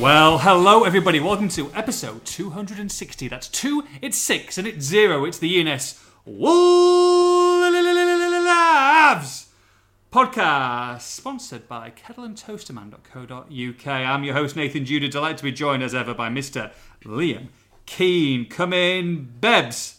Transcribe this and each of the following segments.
Well, hello everybody. Welcome to episode 260. That's two, it's six, and it's zero. It's the ENS Wolves podcast, sponsored by kettleandtoasterman.co.uk. I'm your host, Nathan Judah. Delighted to be joined as ever by Mr. Liam Keen. Come in, Bebs.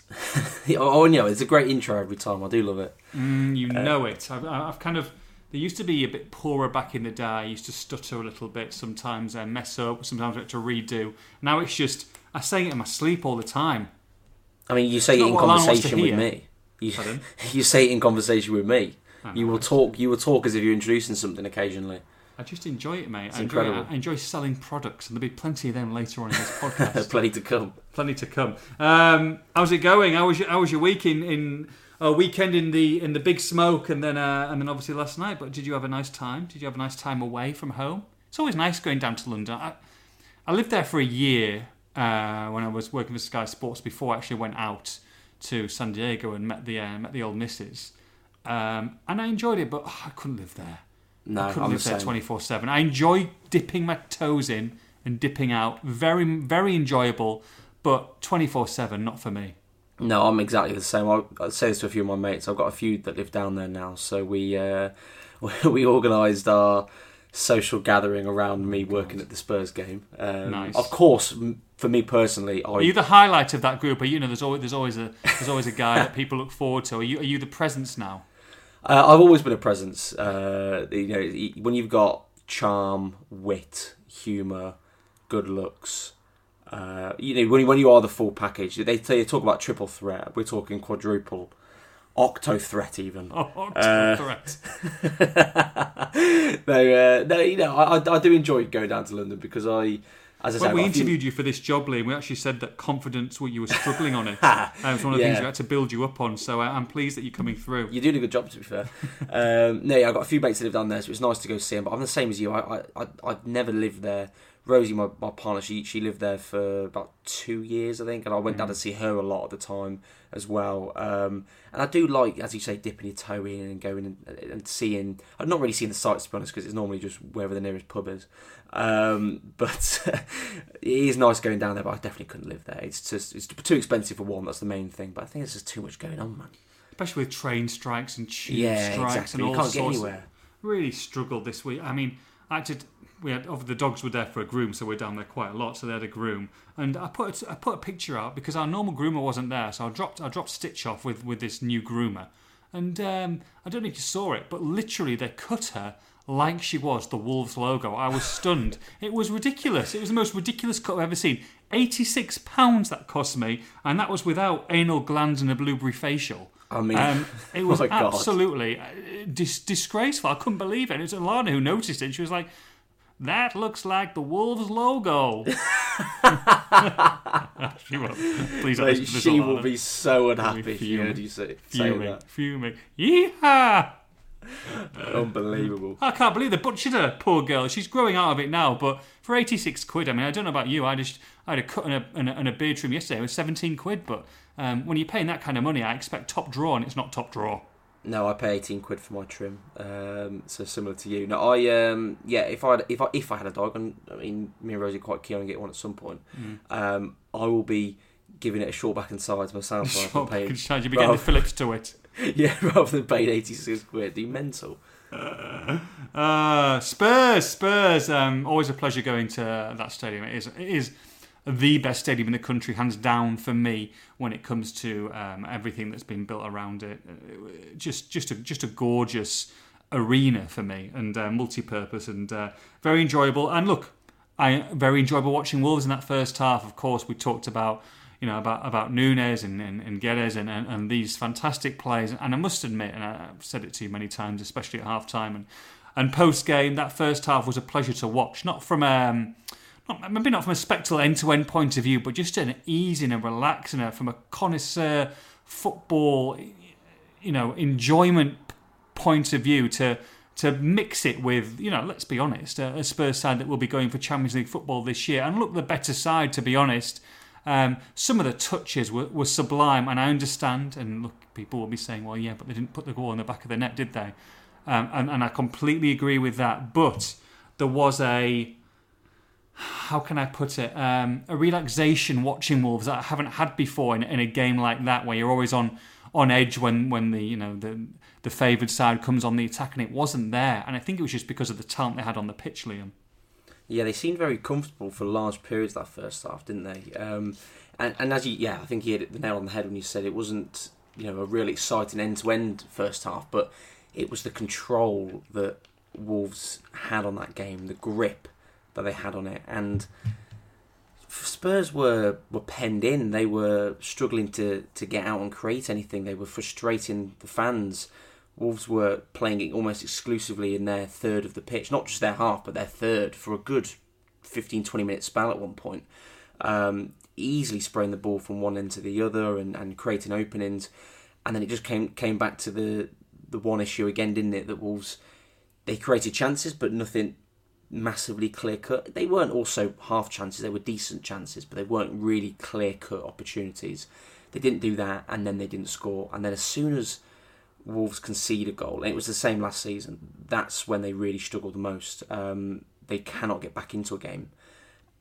Oh, yeah, it's a great intro every time. I do love it. Mm, you know it. I've, I've kind of. They used to be a bit poorer back in the day. I used to stutter a little bit. Sometimes I mess up. Sometimes I have to redo. Now it's just I say it in my sleep all the time. I mean, you say it in what Alan wants to conversation with me. You, you say it in conversation with me. You will talk. You will talk as if you're introducing something occasionally. I just enjoy it, mate. It's I enjoy, incredible. I enjoy selling products, and there'll be plenty of them later on in this podcast. Plenty to come. plenty to come. Um, how's it going? How was your, how was your week in, in uh, weekend in the in the big smoke, and then uh, and then obviously last night? But did you have a nice time? Did you have a nice time away from home? It's always nice going down to London. I, I lived there for a year uh, when I was working for Sky Sports before I actually went out to San Diego and met the uh, met the old missus. Um, and I enjoyed it, but oh, I couldn't live there. No, I couldn't I'm the live there twenty four seven. I enjoy dipping my toes in and dipping out. Very very enjoyable, but twenty four seven not for me. No, I'm exactly the same. I, I say this to a few of my mates. I've got a few that live down there now, so we uh, we organised our social gathering around me working at the Spurs game. Um, Nice. Of course, for me personally, I Are you the highlight of that group? Are you, you know there's always there's always a there's always a guy that people look forward to. Are you are you the presence now? Uh, I've always been a presence. Uh, you know, when you've got charm, wit, humour, good looks, uh, you know, when you, when you are the full package, they, they talk about triple threat. We're talking quadruple, octo threat even. Oh, Uh, correct. no, uh, no, you know, I, I- do enjoy going down to London because I, as I say, When we I've got a few- interviewed you for this job, Liam, we actually said that confidence, well, you were struggling on it. It was one of the things Yeah. we had to build you up on. So I'm pleased that you're coming through. You're doing a good job, to be fair. um, no, yeah, I've got a few mates that live down there, so it's nice to go see them. But I'm the same as you. I, I, I I've never lived there. Rosie, my, my partner, she she lived there for about two years, I think, and I went down to see her a lot at the time as well. Um, and I do like, as you say, dipping your toe in and going and, and seeing. I've not really seen the sights to be honest, because it's normally just wherever the nearest pub is. Um, but it is nice going down there, but I definitely couldn't live there. It's just it's too expensive for one. That's the main thing. But I think there's just too much going on, man. Especially with train strikes and tube Yeah, strikes exactly. and You all can't get sorts. anywhere. really struggled this week. I mean, I did. We had of the dogs were there for a groom, so we're down there quite a lot. So they had a groom, and I put a, I put a picture out because our normal groomer wasn't there. So I dropped I dropped Stitch off with with this new groomer, and um, I don't know if you saw it, but literally they cut her like she was the Wolves logo. I was stunned. it was ridiculous. It was the most ridiculous cut I've ever seen. Eighty six pounds that cost me, and that was without anal glands and a blueberry facial. I mean, Um, it was my God. absolutely uh, dis- disgraceful. I couldn't believe it. It was Alana who noticed it. And she was like, "That looks like the Wolves logo." she won't. Please don't Mate, this, she will be so be unhappy if you fuming. heard you say, say fuming, that. fuming. Yeehaw! Unbelievable. I can't believe they butchered her, poor girl. She's growing out of it now, but for 86 quid, I mean, I don't know about you, I just I had a cut and a, and a, and a beard trim yesterday, it was 17 quid, but um, when you're paying that kind of money, I expect top draw, and it's not top draw. No, I pay eighteen quid for my trim. Um, so similar to you. No, I um, yeah. If I if I if I had a dog, and I mean, me and Rosie are quite keen on getting one at some point. Mm. Um, I will be giving it a short back and sides myself. Shop paying- and charge, you'll be getting the Phillips to it. yeah, rather than paying eighty six quid. Are you mental? Uh, Spurs, Spurs. Um, always a pleasure going to that stadium. It is, it is the best stadium in the country, hands down for me. When it comes to um, everything that's been built around it, Uh, just, just a, just a gorgeous arena for me, and uh, multi-purpose, and uh, very enjoyable. And look, I very enjoyable watching Wolves in that first half. Of course, we talked about you know about about Nunes and and, and Guedes and, and and these fantastic players. And I must admit, and I've said it to you many times, especially at half time and and post game, that first half was a pleasure to watch. Not from um, maybe not from a spectral end to end point of view, but just an easing and relaxing, uh, from a connoisseur football, you know, enjoyment point of view to to mix it with, you know, let's be honest, a, a Spurs side that will be going for Champions League football this year and look the better side, to be honest. Um, some of the touches were, were sublime, and I understand. And look, people will be saying, "Well, yeah, but they didn't put the goal in the back of the net, did they?" Um, and, and I completely agree with that. But there was a how can I put it? Um, a relaxation watching Wolves that I haven't had before in, in a game like that, where you're always on on edge when, when the you know the the favoured side comes on the attack, and it wasn't there. And I think it was just because of the talent they had on the pitch, Liam. Yeah, they seemed very comfortable for large periods that first half, didn't they? Um, and, and as you, yeah, I think you hit the nail on the head when you said it wasn't, you know, a really exciting end to end first half, but it was the control that Wolves had on that game, the grip that they had on it, and Spurs were were penned in. They were struggling to to get out and create anything. They were frustrating the fans. Wolves were playing it almost exclusively in their third of the pitch, not just their half, but their third for a good 15 20 minute spell at one point. Um, easily spraying the ball from one end to the other and, and creating openings. And then it just came came back to the the one issue again, didn't it? That Wolves they created chances, but nothing massively clear cut. They weren't also half chances; they were decent chances, but they weren't really clear cut opportunities. They didn't do that, and then they didn't score. And then as soon as Wolves concede a goal, and it was the same last season, that's when they really struggled the most. Um, they cannot get back into a game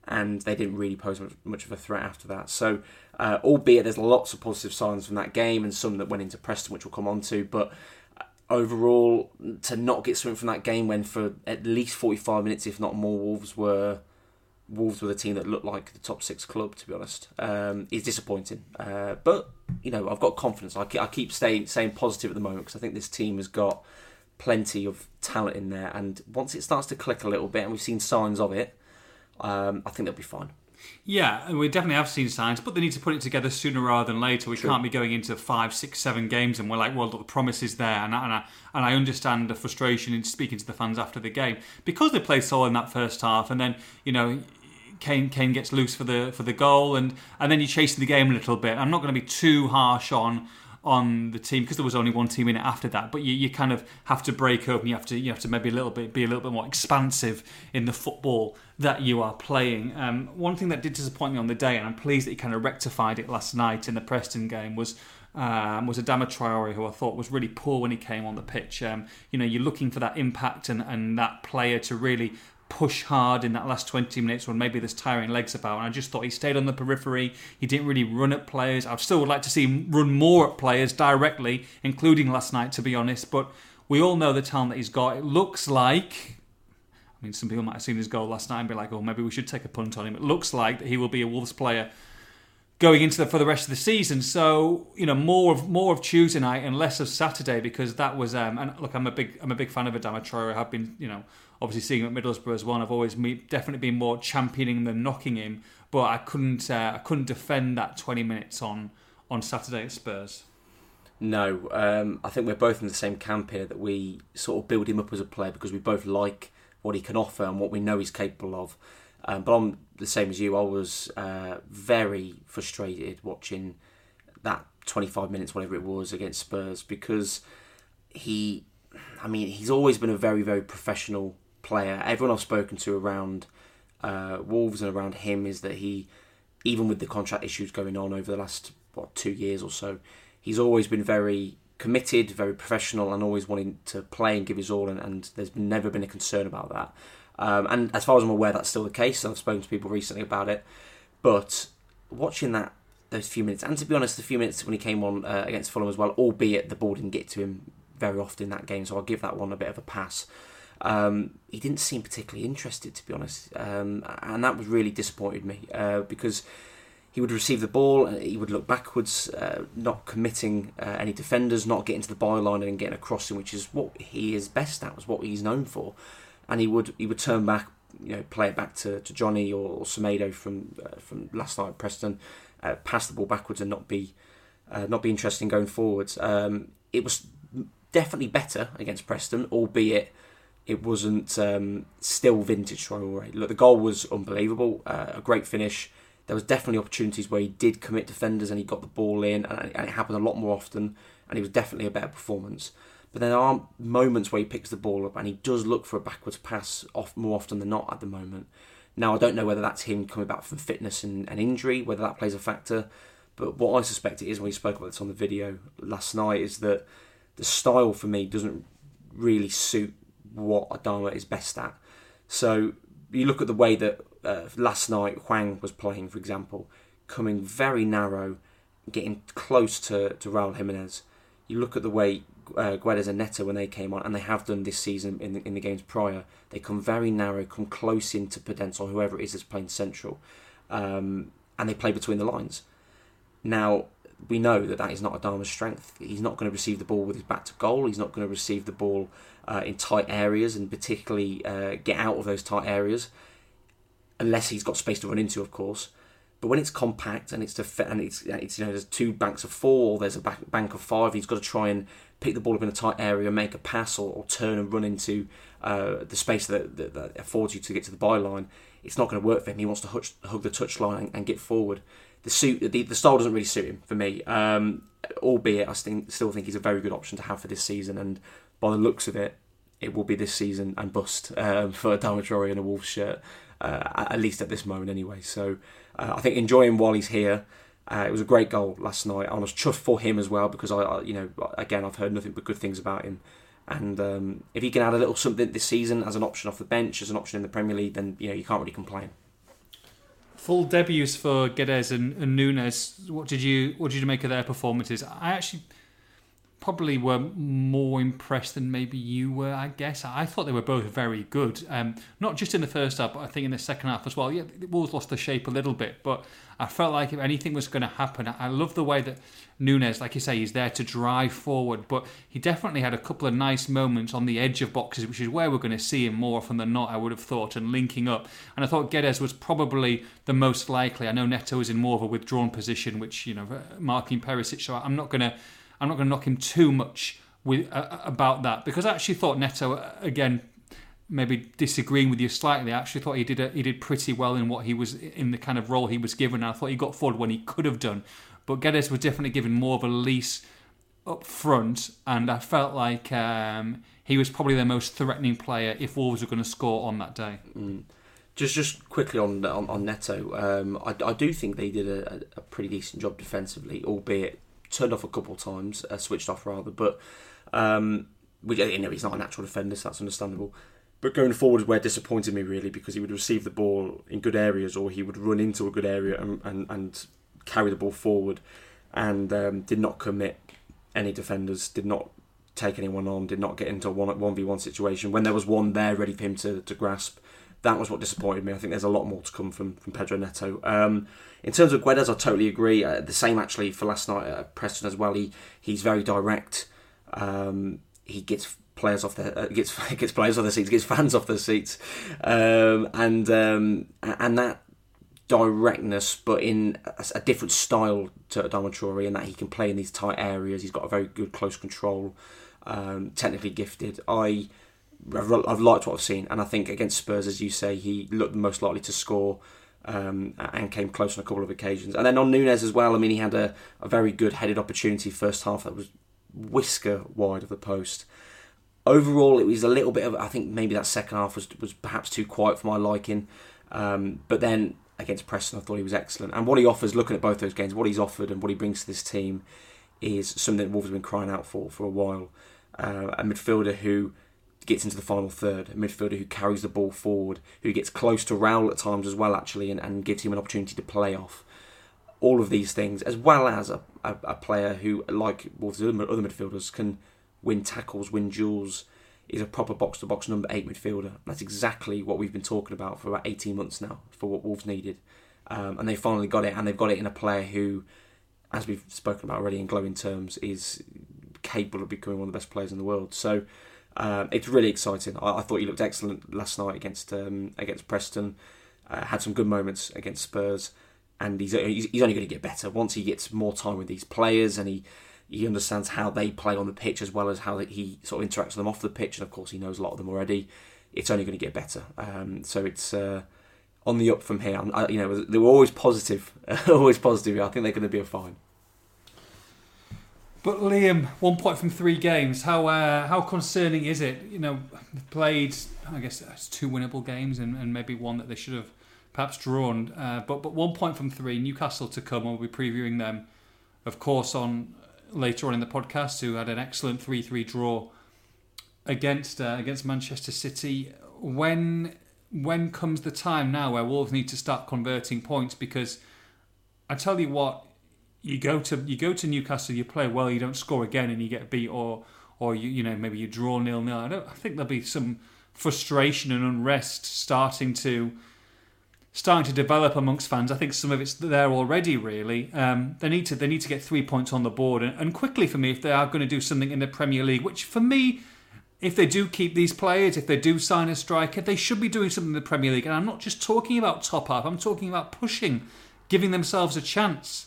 and they didn't really pose much of a threat after that. So, uh, albeit there's lots of positive signs from that game and some that went into Preston, which we'll come on to, but overall, to not get something from that game when for at least 45 minutes, if not more, Wolves were Wolves were the team that looked like the top six club, to be honest, um, is disappointing. Uh, but you know, I've got confidence. I keep, I keep staying staying positive at the moment because I think this team has got plenty of talent in there, and once it starts to click a little bit, and we've seen signs of it, um, I think they'll be fine. Yeah, we definitely have seen signs, but they need to put it together sooner rather than later. We True. can't be going into five, six, seven games and we're like, well, the promise is there. And I, and I, and I understand the frustration in speaking to the fans after the game because they played solid in that first half, and then you know. Kane, Kane gets loose for the for the goal, and, and then you're chasing the game a little bit. I'm not going to be too harsh on on the team because there was only one team in it after that. But you, you kind of have to break up and you have to you have to maybe a little bit be a little bit more expansive in the football that you are playing. Um, one thing that did disappoint me on the day, and I'm pleased that he kind of rectified it last night in the Preston game, was. Um, was Adama Traore, who I thought was really poor when he came on the pitch. Um, you know, you're looking for that impact and, and that player to really push hard in that last 20 minutes when maybe there's tiring legs about. And I just thought he stayed on the periphery. He didn't really run at players. I still would like to see him run more at players directly, including last night, to be honest. But we all know the talent that he's got. It looks like. I mean, some people might have seen his goal last night and be like, "Oh, maybe we should take a punt on him." It looks like that he will be a Wolves player going into the for the rest of the season. So you know more of more of Tuesday night and less of Saturday because that was. Um, and look, I'm a big I'm a big fan of Adama Traore. I have been you know obviously seeing him at Middlesbrough as one, I've always definitely been more championing than knocking him. But I couldn't uh, I couldn't defend that 20 minutes on on Saturday at Spurs. No, um, I think we're both in the same camp here that we sort of build him up as a player because we both like what he can offer and what we know he's capable of. Um, but I'm the same as you. I was uh, very frustrated watching that 25 minutes, whatever it was, against Spurs because he, I mean, he's always been a very, very professional player. Everyone I've spoken to around uh, Wolves and around him is that he, even with the contract issues going on over the last what two years or so, he's always been very committed, very professional, and always wanting to play and give his all. And, and there's never been a concern about that. Um, and as far as I'm aware, that's still the case. I've spoken to people recently about it. But watching that those few minutes, and to be honest, the few minutes when he came on uh, against Fulham as well, albeit the ball didn't get to him very often in that game, so I'll give that one a bit of a pass. Um, he didn't seem particularly interested, to be honest, um, and that was really disappointed me uh, because he would receive the ball, he would look backwards, uh, not committing uh, any defenders, not getting to the byline and getting a crossing, which is what he is best at, was what he's known for, and he would he would turn back, you know, play it back to, to Johnny or, or from uh, from last night at Preston, uh, pass the ball backwards and not be uh, not be interesting going forwards. Um, it was definitely better against Preston, albeit it wasn't um, still vintage Traore. Look, the goal was unbelievable, uh, a great finish. There was definitely opportunities where he did commit defenders and he got the ball in, and, it happened a lot more often. And it was definitely a better performance. But there are moments where he picks the ball up and he does look for a backwards pass off more often than not at the moment. Now I don't know whether that's him coming back from fitness and, and injury, whether that plays a factor. But what I suspect it is when we spoke about this on the video last night is that the style for me doesn't really suit what Adama is best at. So you look at the way that uh, last night Hwang was playing, for example, coming very narrow, getting close to, to Raul Jimenez. You look at the way uh, Guedes and Neto, when they came on, and they have done this season in the, in the games prior, they come very narrow, come close into Podence or whoever it is that's playing central, um, and they play between the lines. Now, we know that that is not Adama's strength. He's not going to receive the ball with his back to goal. He's not going to receive the ball uh, in tight areas and particularly uh, get out of those tight areas, unless he's got space to run into, of course. But when it's compact and it's to fit, and it's, it's you know there's two banks of four, or there's a back, bank of five, he's got to try and pick the ball up in a tight area, make a pass, or, or turn and run into uh, the space that, that, that, affords you to get to the byline. It's not going to work for him. He wants to hug, hug the touchline and, and get forward the suit the, the style doesn't really suit him for me. Um, albeit I think, still think he's a very good option to have for this season, and by the looks of it, it will be this season and bust um, for Adama Traore in a Wolves shirt, uh, at least at this moment anyway. So uh, I think enjoy him while he's here. Uh, it was a great goal last night. I was chuffed for him as well because I, I, you know, again I've heard nothing but good things about him. And um, if he can add a little something this season as an option off the bench, as an option in the Premier League, then you know you can't really complain full debuts for Guedes and, and Nunes. What did you what did you make of their performances? I actually probably were more impressed than maybe you were. I guess I thought they were both very good. Um, not just in the first half, but I think in the second half as well. Yeah, the Wolves lost the shape a little bit, but I felt like if anything was going to happen, I love the way that Nunes, like you say, he's there to drive forward, but he definitely had a couple of nice moments on the edge of boxes, which is where we're going to see him more often than not, I would have thought, and linking up. And I thought Guedes was probably the most likely. I know Neto is in more of a withdrawn position, which, you know, marking Perisic, so I'm not going to. I'm not going to knock him too much with uh, about that because I actually thought Neto uh, again maybe disagreeing with you slightly. I actually thought he did a, he did pretty well in what he was in the kind of role he was given. I thought he got forward when he could have done, but Guedes was definitely given more of a lease up front, and I felt like um, he was probably the most threatening player if Wolves were going to score on that day. Mm. Just just quickly on on, on Neto, um, I, I do think they did a, a pretty decent job defensively, albeit turned off a couple of times, uh, switched off rather, but. Um, which you know he's not a natural defender, so that's understandable. But going forward where disappointed me really because he would receive the ball in good areas or he would run into a good area and, and, and carry the ball forward and um, did not commit any defenders, did not take anyone on, did not get into a one one v one situation. When there was one there ready for him to, to grasp, that was what disappointed me. I think there's a lot more to come from from Pedro Neto. Um, in terms of Guedes, I totally agree. Uh, the same actually for last night at Preston as well. He he's very direct. Um, he gets players off their uh, gets gets players off their seats, gets fans off their seats, um, and um, and that directness, but in a, a different style to Adama Traore, in that he can play in these tight areas. He's got a very good close control, um, technically gifted. I I've liked what I've seen, and I think against Spurs, as you say, he looked the most likely to score. Um, and came close on a couple of occasions. And then on Nunes as well, I mean, he had a, a very good headed opportunity first half that was whisker wide of the post overall, it was a little bit of. I think maybe that second half was was perhaps too quiet for my liking. Um, but then against Preston, I thought he was excellent. And what he offers, looking at both those games, what he's offered and what he brings to this team is something that Wolves have been crying out for for a while. Uh, a midfielder who gets into the final third, a midfielder who carries the ball forward, who gets close to Raul at times as well, actually, and, and gives him an opportunity to play off. All of these things, as well as a, a, a player who, like Wolves' other midfielders, can win tackles, win duels, is a proper box to box number eight midfielder. That's exactly what we've been talking about for about 18 months now for what Wolves needed. Um, and they finally got it, and they've got it in a player who, as we've spoken about already in glowing terms, is capable of becoming one of the best players in the world. So um, it's really exciting. I, I, thought he looked excellent last night against um, against Preston. Uh, had some good moments against Spurs, and he's he's, only going to get better once he gets more time with these players and he he understands how they play on the pitch as well as how he sort of interacts with them off the pitch, and of course he knows a lot of them already. It's only going to get better. Um, so it's uh, on the up from here. I, you know, they were always positive, always positive. I think they're going to be a fine. But Liam, one point from three games. How uh, how concerning is it? You know, played I guess it's two winnable games and, and maybe one that they should have perhaps drawn. Uh, but but one point from three. Newcastle to come. We'll be previewing them, of course, on later on in the podcast who had an excellent 3 3 draw against uh, against Manchester City. When when comes the time now where Wolves need to start converting points? Because I tell you what, you go to you go to Newcastle, you play well, you don't score again, and you get beat, or or you you know maybe you draw nil nil. I don't. I think there'll be some frustration and unrest starting to starting to develop amongst fans. I think some of it's there already. Really, um, they need to they need to get three points on the board and, and quickly for me if they are going to do something in the Premier League, which for me. If they do keep these players, if they do sign a striker, they should be doing something in the Premier League. And I'm not just talking about top up, I'm talking about pushing, giving themselves a chance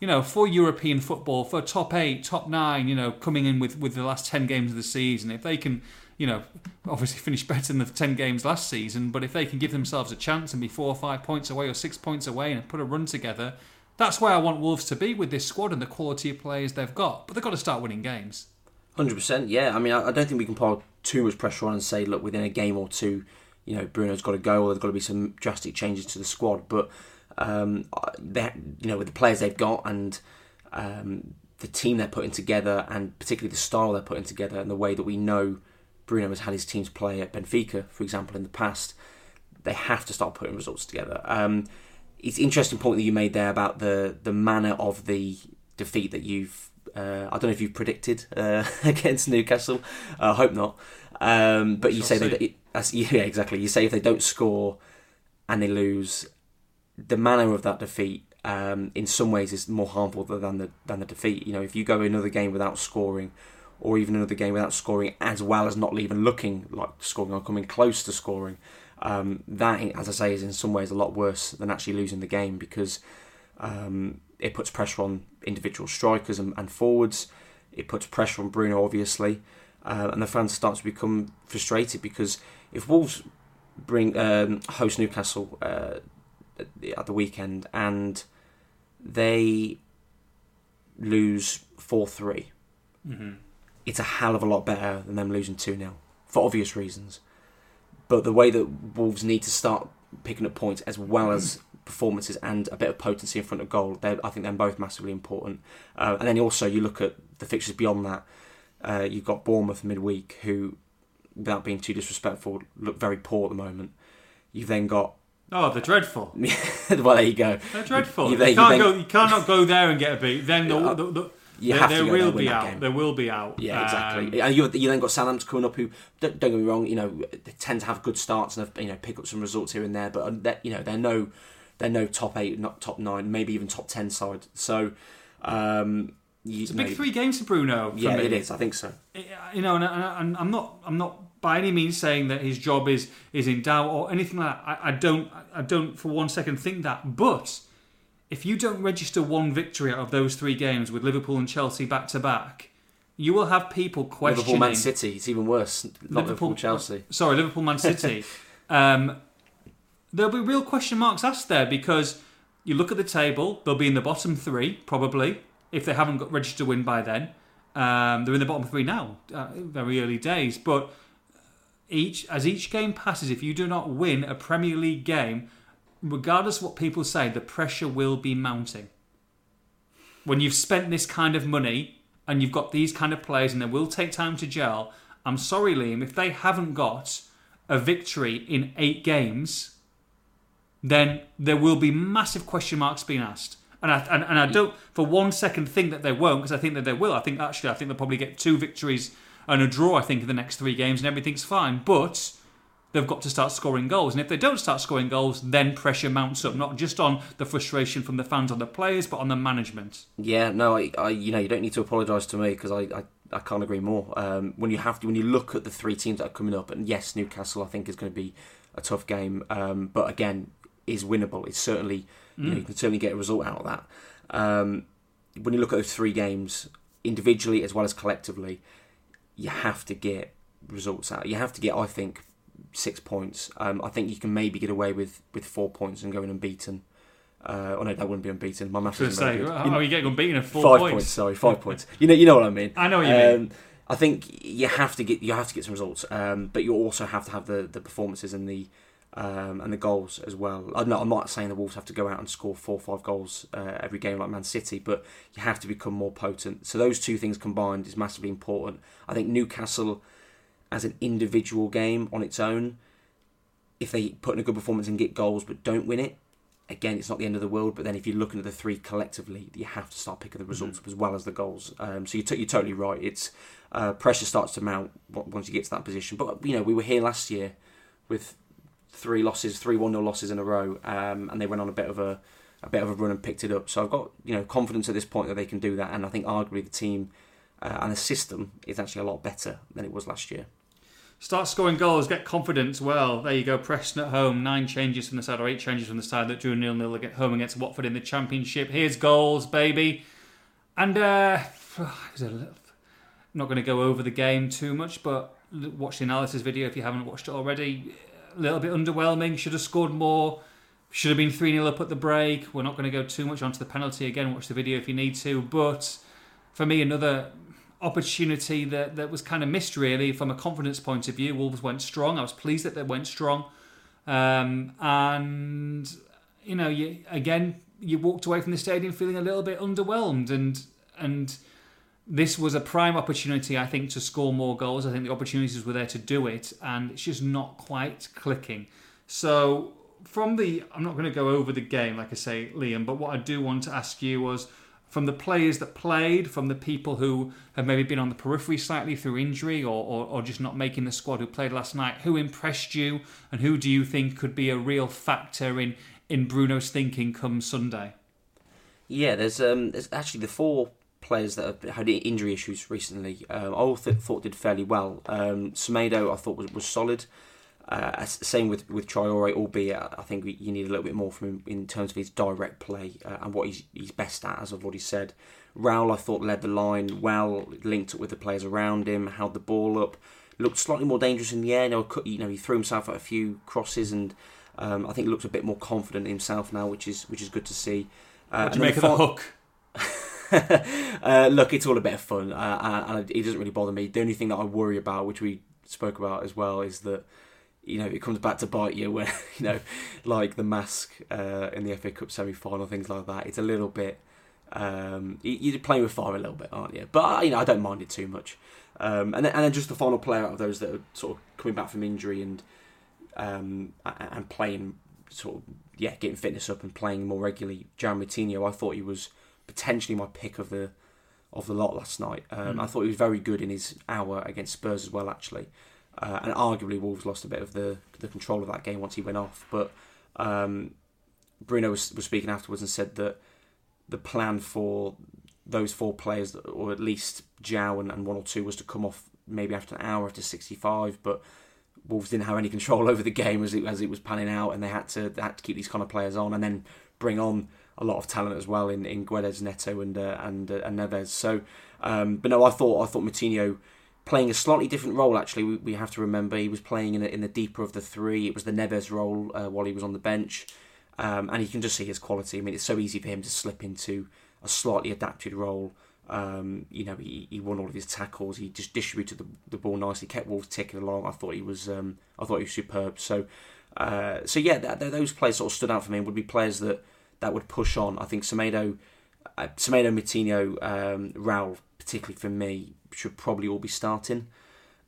you know, for European football, for top eight, top nine, you know, coming in with, with the last 10 games of the season, if they can, you know, obviously finish better than the 10 games last season, but if they can give themselves a chance and be four or five points away or six points away and put a run together, that's where I want Wolves to be with this squad and the quality of players they've got. But they've got to start winning games. 100%, yeah. I mean, I don't think we can pile too much pressure on and say, look, within a game or two, you know, Bruno's got to go or there's got to be some drastic changes to the squad. But um, they, you know, with the players they've got and um, the team they're putting together, and particularly the style they're putting together, and the way that we know Bruno has had his teams play at Benfica, for example, in the past, they have to start putting results together. Um, it's interesting point that you made there about the the manner of the defeat that you've. Uh, I don't know if you've predicted uh, against Newcastle. I hope not. Um, but you say that, yeah, exactly. You say if they don't score and they lose, the manner of that defeat um, in some ways is more harmful than the than the defeat. You know, if you go another game without scoring, or even another game without scoring, as well as not even looking like scoring or coming close to scoring, um, that, as I say, is in some ways a lot worse than actually losing the game because um, it puts pressure on individual strikers and, and, forwards. It puts pressure on Bruno, obviously, uh, and the fans start to become frustrated because if Wolves bring um, host Newcastle. Uh, at the weekend and they lose 4 3, mm-hmm. it's a hell of a lot better than them losing 2 0 for obvious reasons. But the way that Wolves need to start picking up points as well as performances and a bit of potency in front of goal, I think they're both massively important. Uh, and then also, you look at the fixtures beyond that. Uh, you've got Bournemouth midweek, who, without being too disrespectful, look very poor at the moment. You've then got Oh, they're dreadful. well, there you go. They're dreadful. You, you, can't you, go, you cannot go there and get a beat. Then the, the, the, you have they, to will be out. Game. They will be out. Yeah, exactly. Um, and you, you then got Southampton coming up, who don't, don't, get me wrong, you know, they tend to have good starts and have, you know pick up some results here and there, but uh, you know they're no they're no top eight, not top nine, maybe even top ten side. So. Um, you, it's a big three games for Bruno. Yeah, me. it is. I think so. You know, and, and I'm not. I'm not by any means saying that his job is is in doubt or anything like that. I, I don't I don't for one second think that. But if you don't register one victory out of those three games with Liverpool and Chelsea back to back, you will have people questioning. Liverpool, Man City. It's even worse. Not Liverpool, Liverpool Chelsea. Sorry, Liverpool, Man City. um, there'll be real question marks asked there because you look at the table. They'll be in the bottom three probably if they haven't got registered win by then. Um, they're in the bottom three now, uh, very early days, but each as each game passes, if you do not win a Premier League game, regardless of what people say, the pressure will be mounting. When you've spent this kind of money and you've got these kind of players and they will take time to gel, I'm sorry, Liam, if they haven't got a victory in eight games, then there will be massive question marks being asked. And I, and, and I don't for one second think that they won't, because I think that they will. I think actually, I think they'll probably get two victories and a draw, I think, in the next three games, and everything's fine. But they've got to start scoring goals. And if they don't start scoring goals, then pressure mounts up, not just on the frustration from the fans on the players, but on the management. Yeah, no, I, I you know, you don't need to apologise to me because I, I, I, can't agree more. Um, when you have to, when you look at the three teams that are coming up, and yes, Newcastle, I think is going to be a tough game, um, but again, is winnable. It's certainly, mm. you, know, mm. you can certainly get a result out of that. Um, when you look at those three games individually as well as collectively, you have to get results out. You have to get, I think, six points. Um, I think you can maybe get away with, with four points and going unbeaten. Uh, oh no, that wouldn't be unbeaten. My maths is say, good. How are you getting unbeaten at four five points? points? Sorry, five points. You know, you know what I mean. I know what you um, mean. I think you have to get you have to get some results, um, but you also have to have the, the performances and the um, and the goals as well. I'm not, I'm not saying the Wolves have to go out and score four or five goals uh, every game like Man City, but you have to become more potent. So those two things combined is massively important. I think Newcastle, as an individual game on its own, if they put in a good performance and get goals but don't win it, again, it's not the end of the world. But then if you're looking at the three collectively, you have to start picking the results Mm-hmm. up as well as the goals. Um, so you're, t- you're totally right. It's uh, pressure starts to mount once you get to that position. But you know, we were here last year with three losses, three one 0 losses in a row, um, and they went on a bit of a a bit of a run and picked it up. So I've got you know confidence at this point that they can do that, and I think arguably the team uh, and the system is actually a lot better than it was last year. Start scoring goals, get confidence. Well, there you go. Preston at home, nine changes from the side, or eight changes from the side that drew nil nil at home against Watford in the Championship. Here's goals, baby. And uh, I'm not going to go over the game too much, but watch the analysis video if you haven't watched it already. A little bit underwhelming. Should have scored more. Should have been 3 0 up at the break. We're not going to go too much onto the penalty again. Watch the video if you need to. But for me, another opportunity that, that was kind of missed, really, from a confidence point of view. Wolves went strong. I was pleased that they went strong. Um, and, you know, you again, you walked away from the stadium feeling a little bit underwhelmed. And, and this was a prime opportunity, I think, to score more goals. I think the opportunities were there to do it. And it's just not quite clicking. So, from the, I'm not going to go over the game, like I say, Liam, but what I do want to ask you was from the players that played, from the people who have maybe been on the periphery slightly through injury or, or, or just not making the squad who played last night, who impressed you and who do you think could be a real factor in, in Bruno's thinking come Sunday? Yeah, there's um, there's actually the four players that have had injury issues recently. Um, I all th- thought did fairly well. Um, Semedo I thought was, was solid. Uh, same with with Traore, albeit I think you need a little bit more from him in terms of his direct play uh, and what he's he's best at, as I've already said. Raul I thought led the line well, linked up with the players around him, held the ball up, looked slightly more dangerous in the air. You know, cut- you know he threw himself at a few crosses and. Um, I think looks a bit more confident himself now, which is which is good to see. Uh, What do you make of the hook? uh, look, it's all a bit of fun, uh, and and it doesn't really bother me. The only thing that I worry about, which we spoke about as well, is that you know it comes back to bite you when you know, like the mask uh, in the FA Cup semi-final, things like that. It's a little bit. Um, you- you're playing with fire a little bit, aren't you? But uh, you know, I don't mind it too much. Um, and then, and then just the final player out of those that are sort of coming back from injury and um, and playing sort of yeah, getting fitness up and playing more regularly. João Moutinho, I thought he was potentially my pick of the of the lot last night. Um, Mm. I thought he was very good in his hour against Spurs as well, actually. Uh, and arguably, Wolves lost a bit of the the control of that game once he went off. But um, Bruno was, was speaking afterwards and said that the plan for those four players, or at least João and, and one or two, was to come off maybe after an hour after 65. But Wolves didn't have any control over the game as it as it was panning out, and they had to they had to keep these kind of players on, and then bring on a lot of talent as well in in Guedes, Neto, and uh, and uh, and Neves. So, um, but no, I thought I thought Moutinho playing a slightly different role. Actually, we, we have to remember he was playing in in the deeper of the three. It was the Neves role uh, while he was on the bench, um, and you can just see his quality. I mean, it's so easy for him to slip into a slightly adapted role. Um, you know, he, he won all of his tackles. He just distributed the, the ball nicely, kept Wolves ticking along. I thought he was, um, I thought he was superb. So, uh, so yeah, that, those players sort of stood out for me. Would be players that, that would push on. I think Semedo, uh, Semedo, Moutinho, um, Raul, particularly for me, should probably all be starting.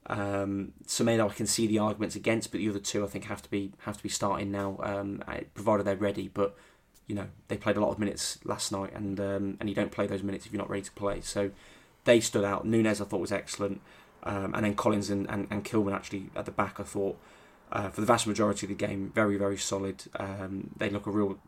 Um, Semedo, I can see the arguments against, but the other two, I think, have to be have to be starting now, um, uh, provided they're ready. But you know, they played a lot of minutes last night, and um, and you don't play those minutes if you're not ready to play. So they stood out. Nunes, I thought, was excellent, um, and then Collins and, and, and Kilman actually at the back, I thought, uh, for the vast majority of the game, very very solid. Um, they look a real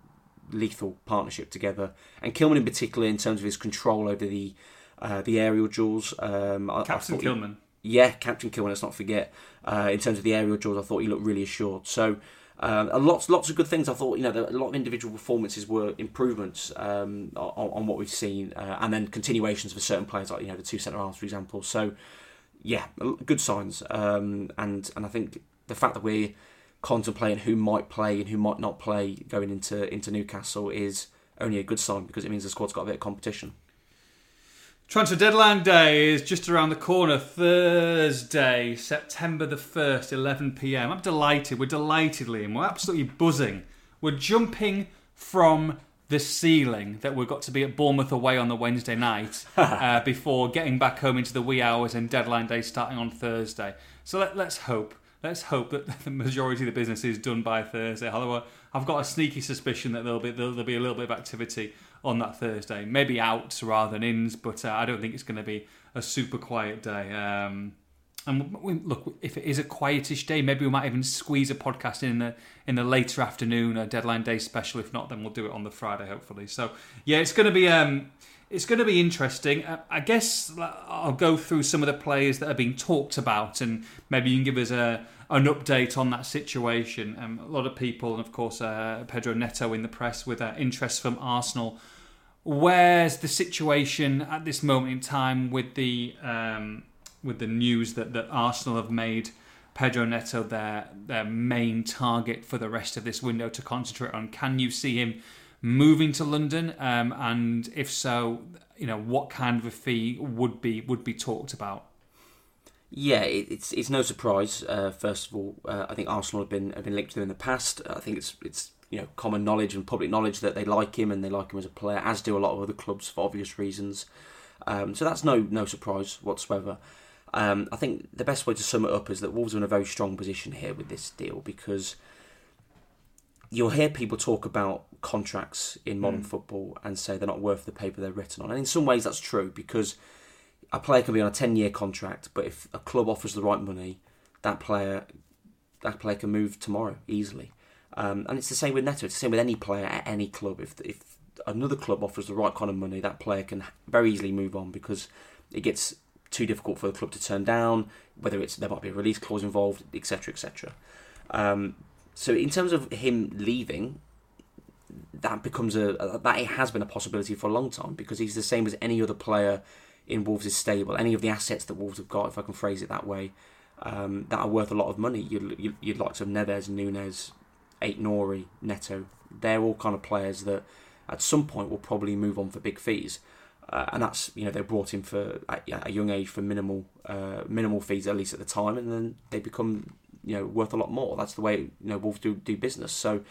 lethal partnership together, and Kilman in particular, in terms of his control over the uh, the aerial duels. Um, I, I Captain he- Kilman. yeah, Captain Kilman, let's not forget. Uh, in terms of the aerial duels, I thought he looked really assured. So, um, lots, lots of good things. I thought, you know, a lot of individual performances were improvements um, on, on what we've seen, uh, and then continuations for certain players, like you know the two centre halves, for example. So, yeah, good signs. Um, and and I think the fact that we're contemplating who might play and who might not play going into into Newcastle is only a good sign because it means the squad's got a bit of competition. Transfer deadline day is just around the corner. Thursday, September the 1st, 11 pm. I'm delighted. We're delighted, Liam. We're absolutely buzzing. We're jumping from the ceiling that we've got to be at Bournemouth away on the Wednesday night uh, before getting back home into the wee hours and deadline day starting on Thursday. So let, let's hope let's hope that the majority of the business is done by Thursday. However, I've got a sneaky suspicion that there'll be there'll, be a little bit of activity on that Thursday, maybe outs rather than ins, but uh, I don't think it's going to be a super quiet day. Um, and we, look, if it is a quietish day, maybe we might even squeeze a podcast in the in the later afternoon, a deadline day special. If not, then we'll do it on the Friday, hopefully. So yeah, it's going to be um, it's going to be interesting. Uh, I guess I'll go through some of the players that are being talked about, and maybe you can give us a an update on that situation. Um, a lot of people, and of course, uh, Pedro Neto in the press with uh, interest from Arsenal. Where's the situation at this moment in time with the um, with the news that, that Arsenal have made Pedro Neto their their main target for the rest of this window to concentrate on. Can you see him moving to London? Um, and if so, you know what kind of a fee would be would be talked about? Yeah, it, it's it's no surprise. Uh, first of all, uh, I think Arsenal have been have been linked to him in the past. I think it's it's you know common knowledge and public knowledge that they like him and they like him as a player, as do a lot of other clubs for obvious reasons. Um, so that's no no surprise whatsoever. Um, I think the best way to sum it up is that Wolves are in a very strong position here with this deal because you'll hear people talk about contracts in modern mm. football and say they're not worth the paper they're written on. And in some ways, that's true because a player can be on a 10 year contract, but if a club offers the right money, that player that player can move tomorrow easily. Um, and it's the same with Neto. It's the same with any player at any club. If if another club offers the right kind of money, that player can very easily move on because it gets too difficult for the club to turn down, whether it's there might be a release clause involved, etc., etc. Um, so in terms of him leaving, that becomes a, that it has been a possibility for a long time because he's the same as any other player in Wolves' stable. Any of the assets that Wolves have got, if I can phrase it that way, um, that are worth a lot of money. You'd, you'd, you'd like to have Neves, Nunes, Aït-Nouri, Neto. They're all kind of players that at some point will probably move on for big fees uh, and that's you know they're brought in for at a young age for minimal uh, minimal fees at least at the time, and then they become you know worth a lot more. That's the way you know Wolves do do business. So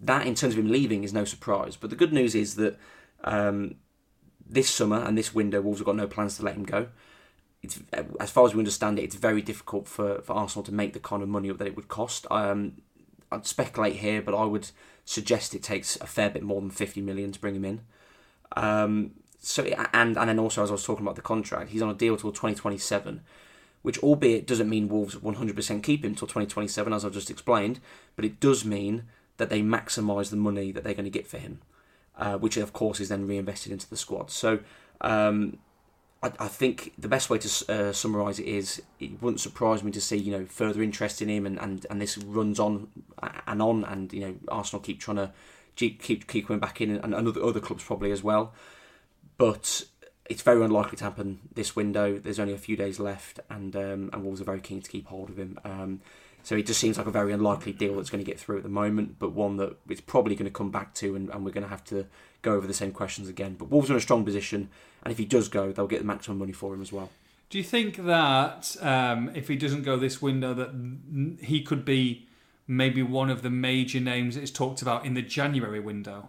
that in terms of him leaving is no surprise. But the good news is that um, this summer and this window, Wolves have got no plans to let him go. It's as far as we understand it, it's very difficult for, for Arsenal to make the kind of money that it would cost. Um, I'd speculate here, but I would suggest it takes a fair bit more than fifty million to bring him in. Um, so and and then also as I was talking about the contract, he's on a deal till 2027, which albeit doesn't mean Wolves 100% keep him till 2027 as I've just explained, but it does mean that they maximise the money that they're going to get for him, uh, which of course is then reinvested into the squad. So. Um, I, I, think the best way to uh, summarise it is it wouldn't surprise me to see you know further interest in him and, and, and this runs on and on and you know Arsenal keep trying to keep keep, coming back in and, and other other clubs probably as well but it's very unlikely to happen this window. There's only a few days left, and um, and Wolves are very keen to keep hold of him. Um, so it just seems like a very unlikely deal that's going to get through at the moment, but one that it's probably going to come back to, and, and we're going to have to go over the same questions again. But Wolves are in a strong position, and if he does go, they'll get the maximum money for him as well. Do you think that um, if he doesn't go this window, that he could be maybe one of the major names that is talked about in the January window?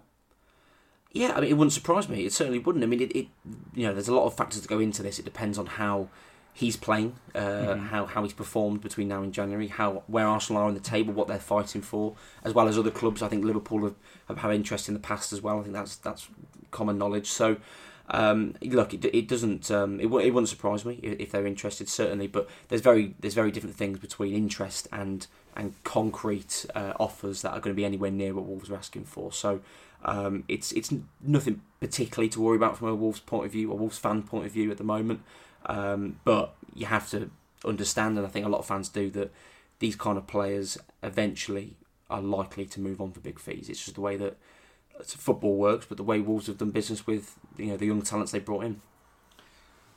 Yeah, I mean, it wouldn't surprise me. It certainly wouldn't. I mean, it, it you know, there's a lot of factors that go into this. It depends on how he's playing, uh, mm-hmm. how how he's performed between now and January, how where Arsenal are on the table, what they're fighting for, as well as other clubs. I think Liverpool have, have had interest in the past as well. I think that's that's common knowledge. So. Um, look, it, it doesn't. Um, it, it wouldn't surprise me if, if they're interested, certainly. But there's very there's very different things between interest and and concrete uh, offers that are going to be anywhere near what Wolves are asking for. So um, it's it's nothing particularly to worry about from a Wolves point of view a Wolves fan point of view at the moment. Um, but you have to understand, and I think a lot of fans do, that these kind of players eventually are likely to move on for big fees. It's just the way that football works, but the way Wolves have done business with you know the young talents they brought in.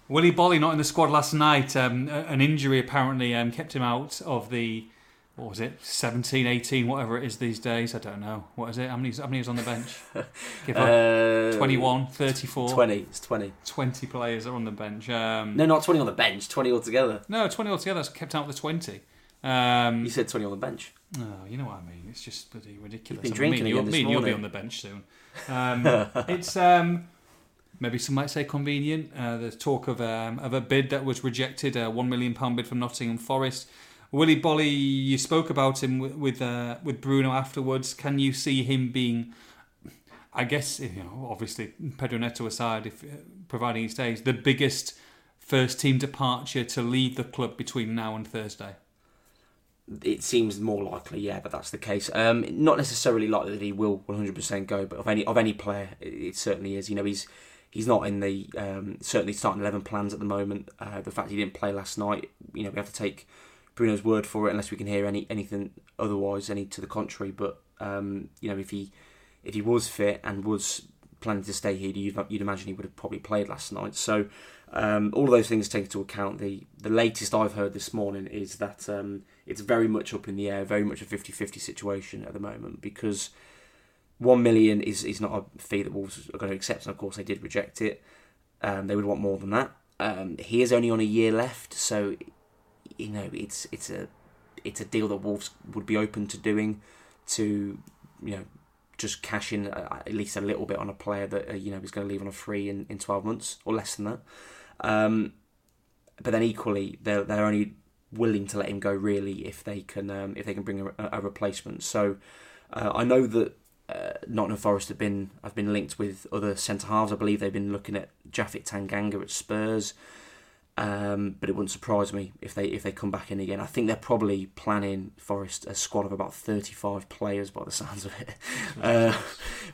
Willy Boly not in the squad last night. Um, an injury apparently um, kept him out of the what was it 17 18 whatever it is these days i don't know. What is it? How many, how many is on the bench? Give uh, 21 34 20 it's 20 20 players are on the bench um, no not 20 on the bench 20 altogether. No 20 altogether that's kept out the 20 um, you said 20 on the bench. Oh, you know what i mean. It's just bloody ridiculous. You've been drinking I mean, again you'll, be on the bench soon. Um, it's um, maybe some might say convenient uh, there's talk of um, of a bid that was rejected a 1 million pound bid from nottingham forest Willy Boly, you spoke about him with with, uh, with Bruno afterwards. Can you see him being? I guess you know, obviously Pedro Neto aside, if uh, providing he stays, the biggest first team departure to leave the club between now and Thursday. It seems more likely, yeah, that that's the case. Um, not necessarily likely that he will 100% go, but of any of any player, it, certainly is. You know, he's he's not in the um, certainly starting eleven plans at the moment. Uh, the fact he didn't play last night, you know, we have to take Bruno's word for it unless we can hear any anything otherwise, any to the contrary. But um, you know, if he if he was fit and was planning to stay here, you'd, you'd imagine he would have probably played last night. So um, all of those things taken into account. The the latest I've heard this morning is that um, it's very much up in the air, very much a 50-50 situation at the moment because one million is is not a fee that Wolves are going to accept, and of course they did reject it. Um, they would want more than that. Um, he is only on a year left, so you know it's it's a it's a deal that Wolves would be open to doing to you know just cash in at least a little bit on a player that uh, you know is going to leave on a free in, in 12 months or less than that. Um, but then equally, they're they're only willing to let him go really if they can um, if they can bring a, a replacement. So uh, I know that uh, Nottingham Forest have been have been linked with other centre halves. I believe they've been looking at Japhet Tanganga at Spurs. Um, but it wouldn't surprise me if they if they come back in again. I think they're probably planning Forest a squad of about thirty five players by the sounds of it. Uh,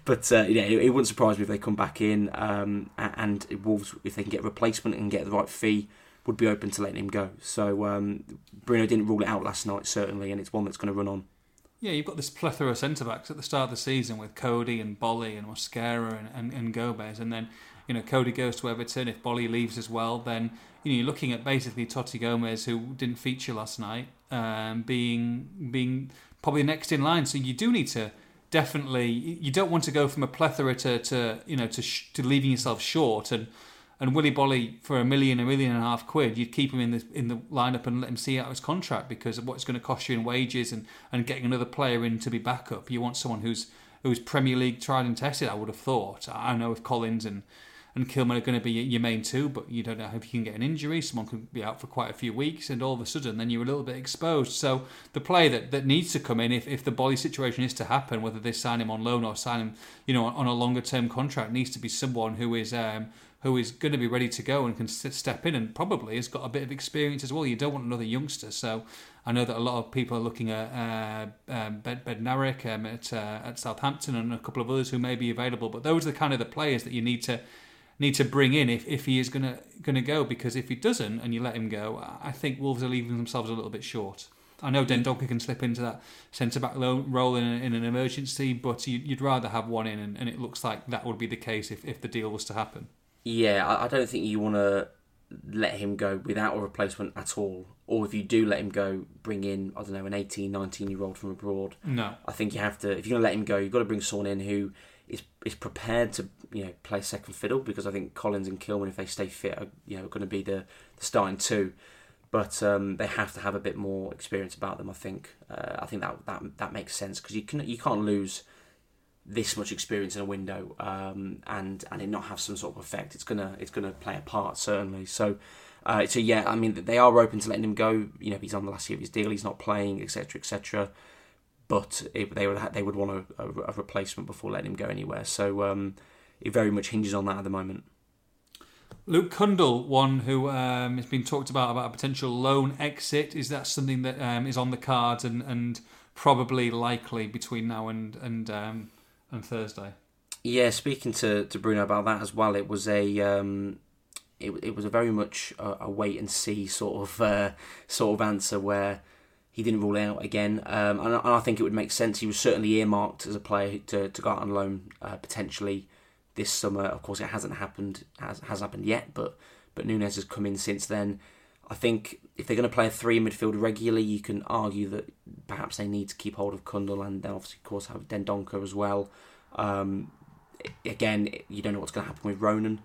but uh, yeah, it, it, wouldn't surprise me if they come back in um, and Wolves if they can get a replacement and get the right fee would be open to letting him go. So um, Bruno didn't rule it out last night certainly, and it's one that's going to run on. Yeah, you've got this plethora of centre backs at the start of the season with Coady and Boly and Mosquera and, and, and Gomes, and then you know Coady goes to Everton. If Boly leaves as well, then you know you're looking at basically Toti Gomes, who didn't feature last night, um, being being probably next in line. So you do need to definitely you don't want to go from a plethora to, to you know to sh- to leaving yourself short and and Willy Boly for a million, a million and a half quid, you'd keep him in the in the lineup and let him see out his contract because of what it's going to cost you in wages and, and getting another player in to be backup. You want someone who's who's Premier League tried and tested. I would have thought. I know if Collins and and Kilman are going to be your main two, but you don't know if you can get an injury. Someone could be out for quite a few weeks, and all of a sudden, then you're a little bit exposed. So the player that, that needs to come in, if, if the Boly situation is to happen, whether they sign him on loan or sign him, you know, on a longer term contract, needs to be someone who is um, who is going to be ready to go and can step in and probably has got a bit of experience as well. You don't want another youngster. So I know that a lot of people are looking at uh, um, Bed Bednarek um, at, uh, at Southampton and a couple of others who may be available. But those are the kind of the players that you need to need to bring in if, if he is going to going to go. Because if he doesn't and you let him go, I think Wolves are leaving themselves a little bit short. I know Dendoncker mm. can slip into that centre back role in, in, an emergency, but you'd rather have one in, and, and, it looks like that would be the case if, if the deal was to happen. Yeah, I, I don't think you want to let him go without a replacement at all. Or if you do let him go, bring in, I don't know, an 18, 19 year old from abroad. No. I think you have to, if you're going to let him go, you've got to bring someone in who is is prepared to you know play second fiddle because I think Collins and Kilman, if they stay fit, are you know going to be the, the starting two. But um, they have to have a bit more experience about them. I think. Uh, I think that that that makes sense because you can you can't lose this much experience in a window um, and and it not have some sort of effect. It's gonna it's gonna play a part certainly. So. Uh, so yeah, I mean they are open to letting him go. You know, he's on the last year of his deal. He's not playing, etc., etc. But it, they would they would want a, a, a, replacement before letting him go anywhere. So um, it very much hinges on that at the moment. Luke Cundle, one who um, has been talked about about a potential loan exit. Is that something that um, is on the cards and, and probably likely between now and and um, and Thursday. Yeah, speaking to, to Bruno about that as well, it was a um, it, it was a very much a, a wait and see sort of uh, sort of answer where he didn't rule out again, um, and, and, I think it would make sense. He was certainly earmarked as a player to, to go out on loan uh, potentially this summer. Of course, it hasn't happened has has happened yet, but but Nunes has come in since then. I think if they're going to play a three midfield regularly, you can argue that perhaps they need to keep hold of Cundle and then obviously, of course, have Dendoncker as well. Um, again, you don't know what's going to happen with Ronan.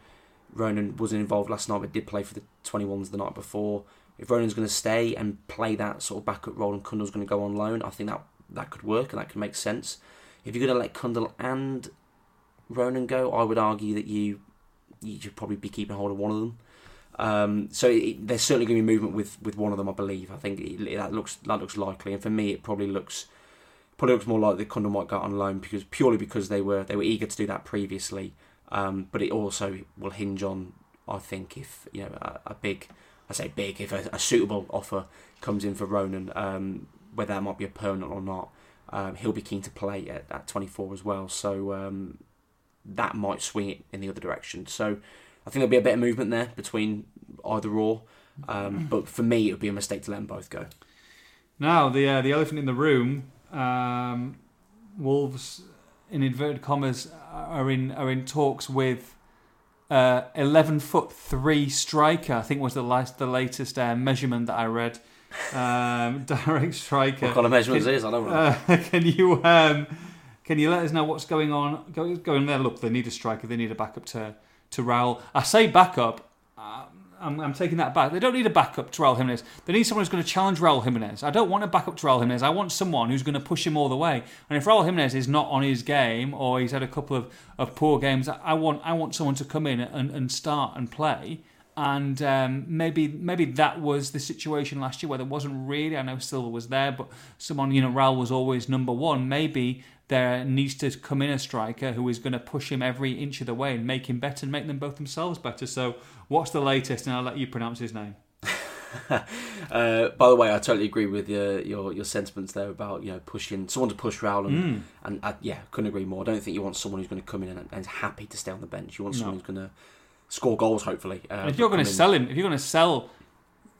Ronan wasn't involved last night, but did play for the 21s the night before. If Ronan's going to stay and play that sort of backup role and Cundle's going to go on loan, I think that that could work and that could make sense. If you're going to let Cundle and Ronan go, I would argue that you you should probably be keeping hold of one of them. Um, so it, there's certainly going to be movement with, with one of them, I believe. I think it, that looks that looks likely, and for me, it probably looks probably looks more likely Cundle might go on loan because purely because they were they were eager to do that previously. Um, but it also will hinge on, I think, if you know a, a big, I say big, if a, a, suitable offer comes in for Ronan, um, whether that might be a permanent or not, um, he'll be keen to play at, at 24 as well. So um, that might swing it in the other direction. So I think there'll be a bit of movement there between either or. Um, but for me, it would be a mistake to let them both go. Now, the uh, the elephant in the room, um, Wolves, in inverted commas, are in are in talks with uh, eleven foot three striker. I think was the last the latest uh, measurement that I read. Um, direct striker. What kind of measurements is? I don't know. Uh, can you um, can you let us know what's going on? Go, going there. Look, they need a striker. They need a backup to to Raul. I say backup. Uh, I'm, I'm, taking that back. They don't need a backup to Raul Jimenez. They need someone who's going to challenge Raul Jimenez. I don't want a backup to Raul Jimenez. I want someone who's going to push him all the way. And if Raul Jimenez is not on his game or he's had a couple of, of poor games, I want I want someone to come in and, and start and play. And um, maybe maybe that was the situation last year where there wasn't really. I know Silva was there, but someone you know Raul was always number one. Maybe there needs to come in a striker who is going to push him every inch of the way and make him better and make them both themselves better. So, what's the latest? And I'll let you pronounce his name. uh, by the way, I totally agree with your, your your sentiments there about you know pushing someone to push Raul and, mm. and uh, yeah, couldn't agree more. I don't think you want someone who's going to come in and, and is happy to stay on the bench. You want someone no. who's going to score goals, hopefully. Uh, if you're going to sell him, if you're going to sell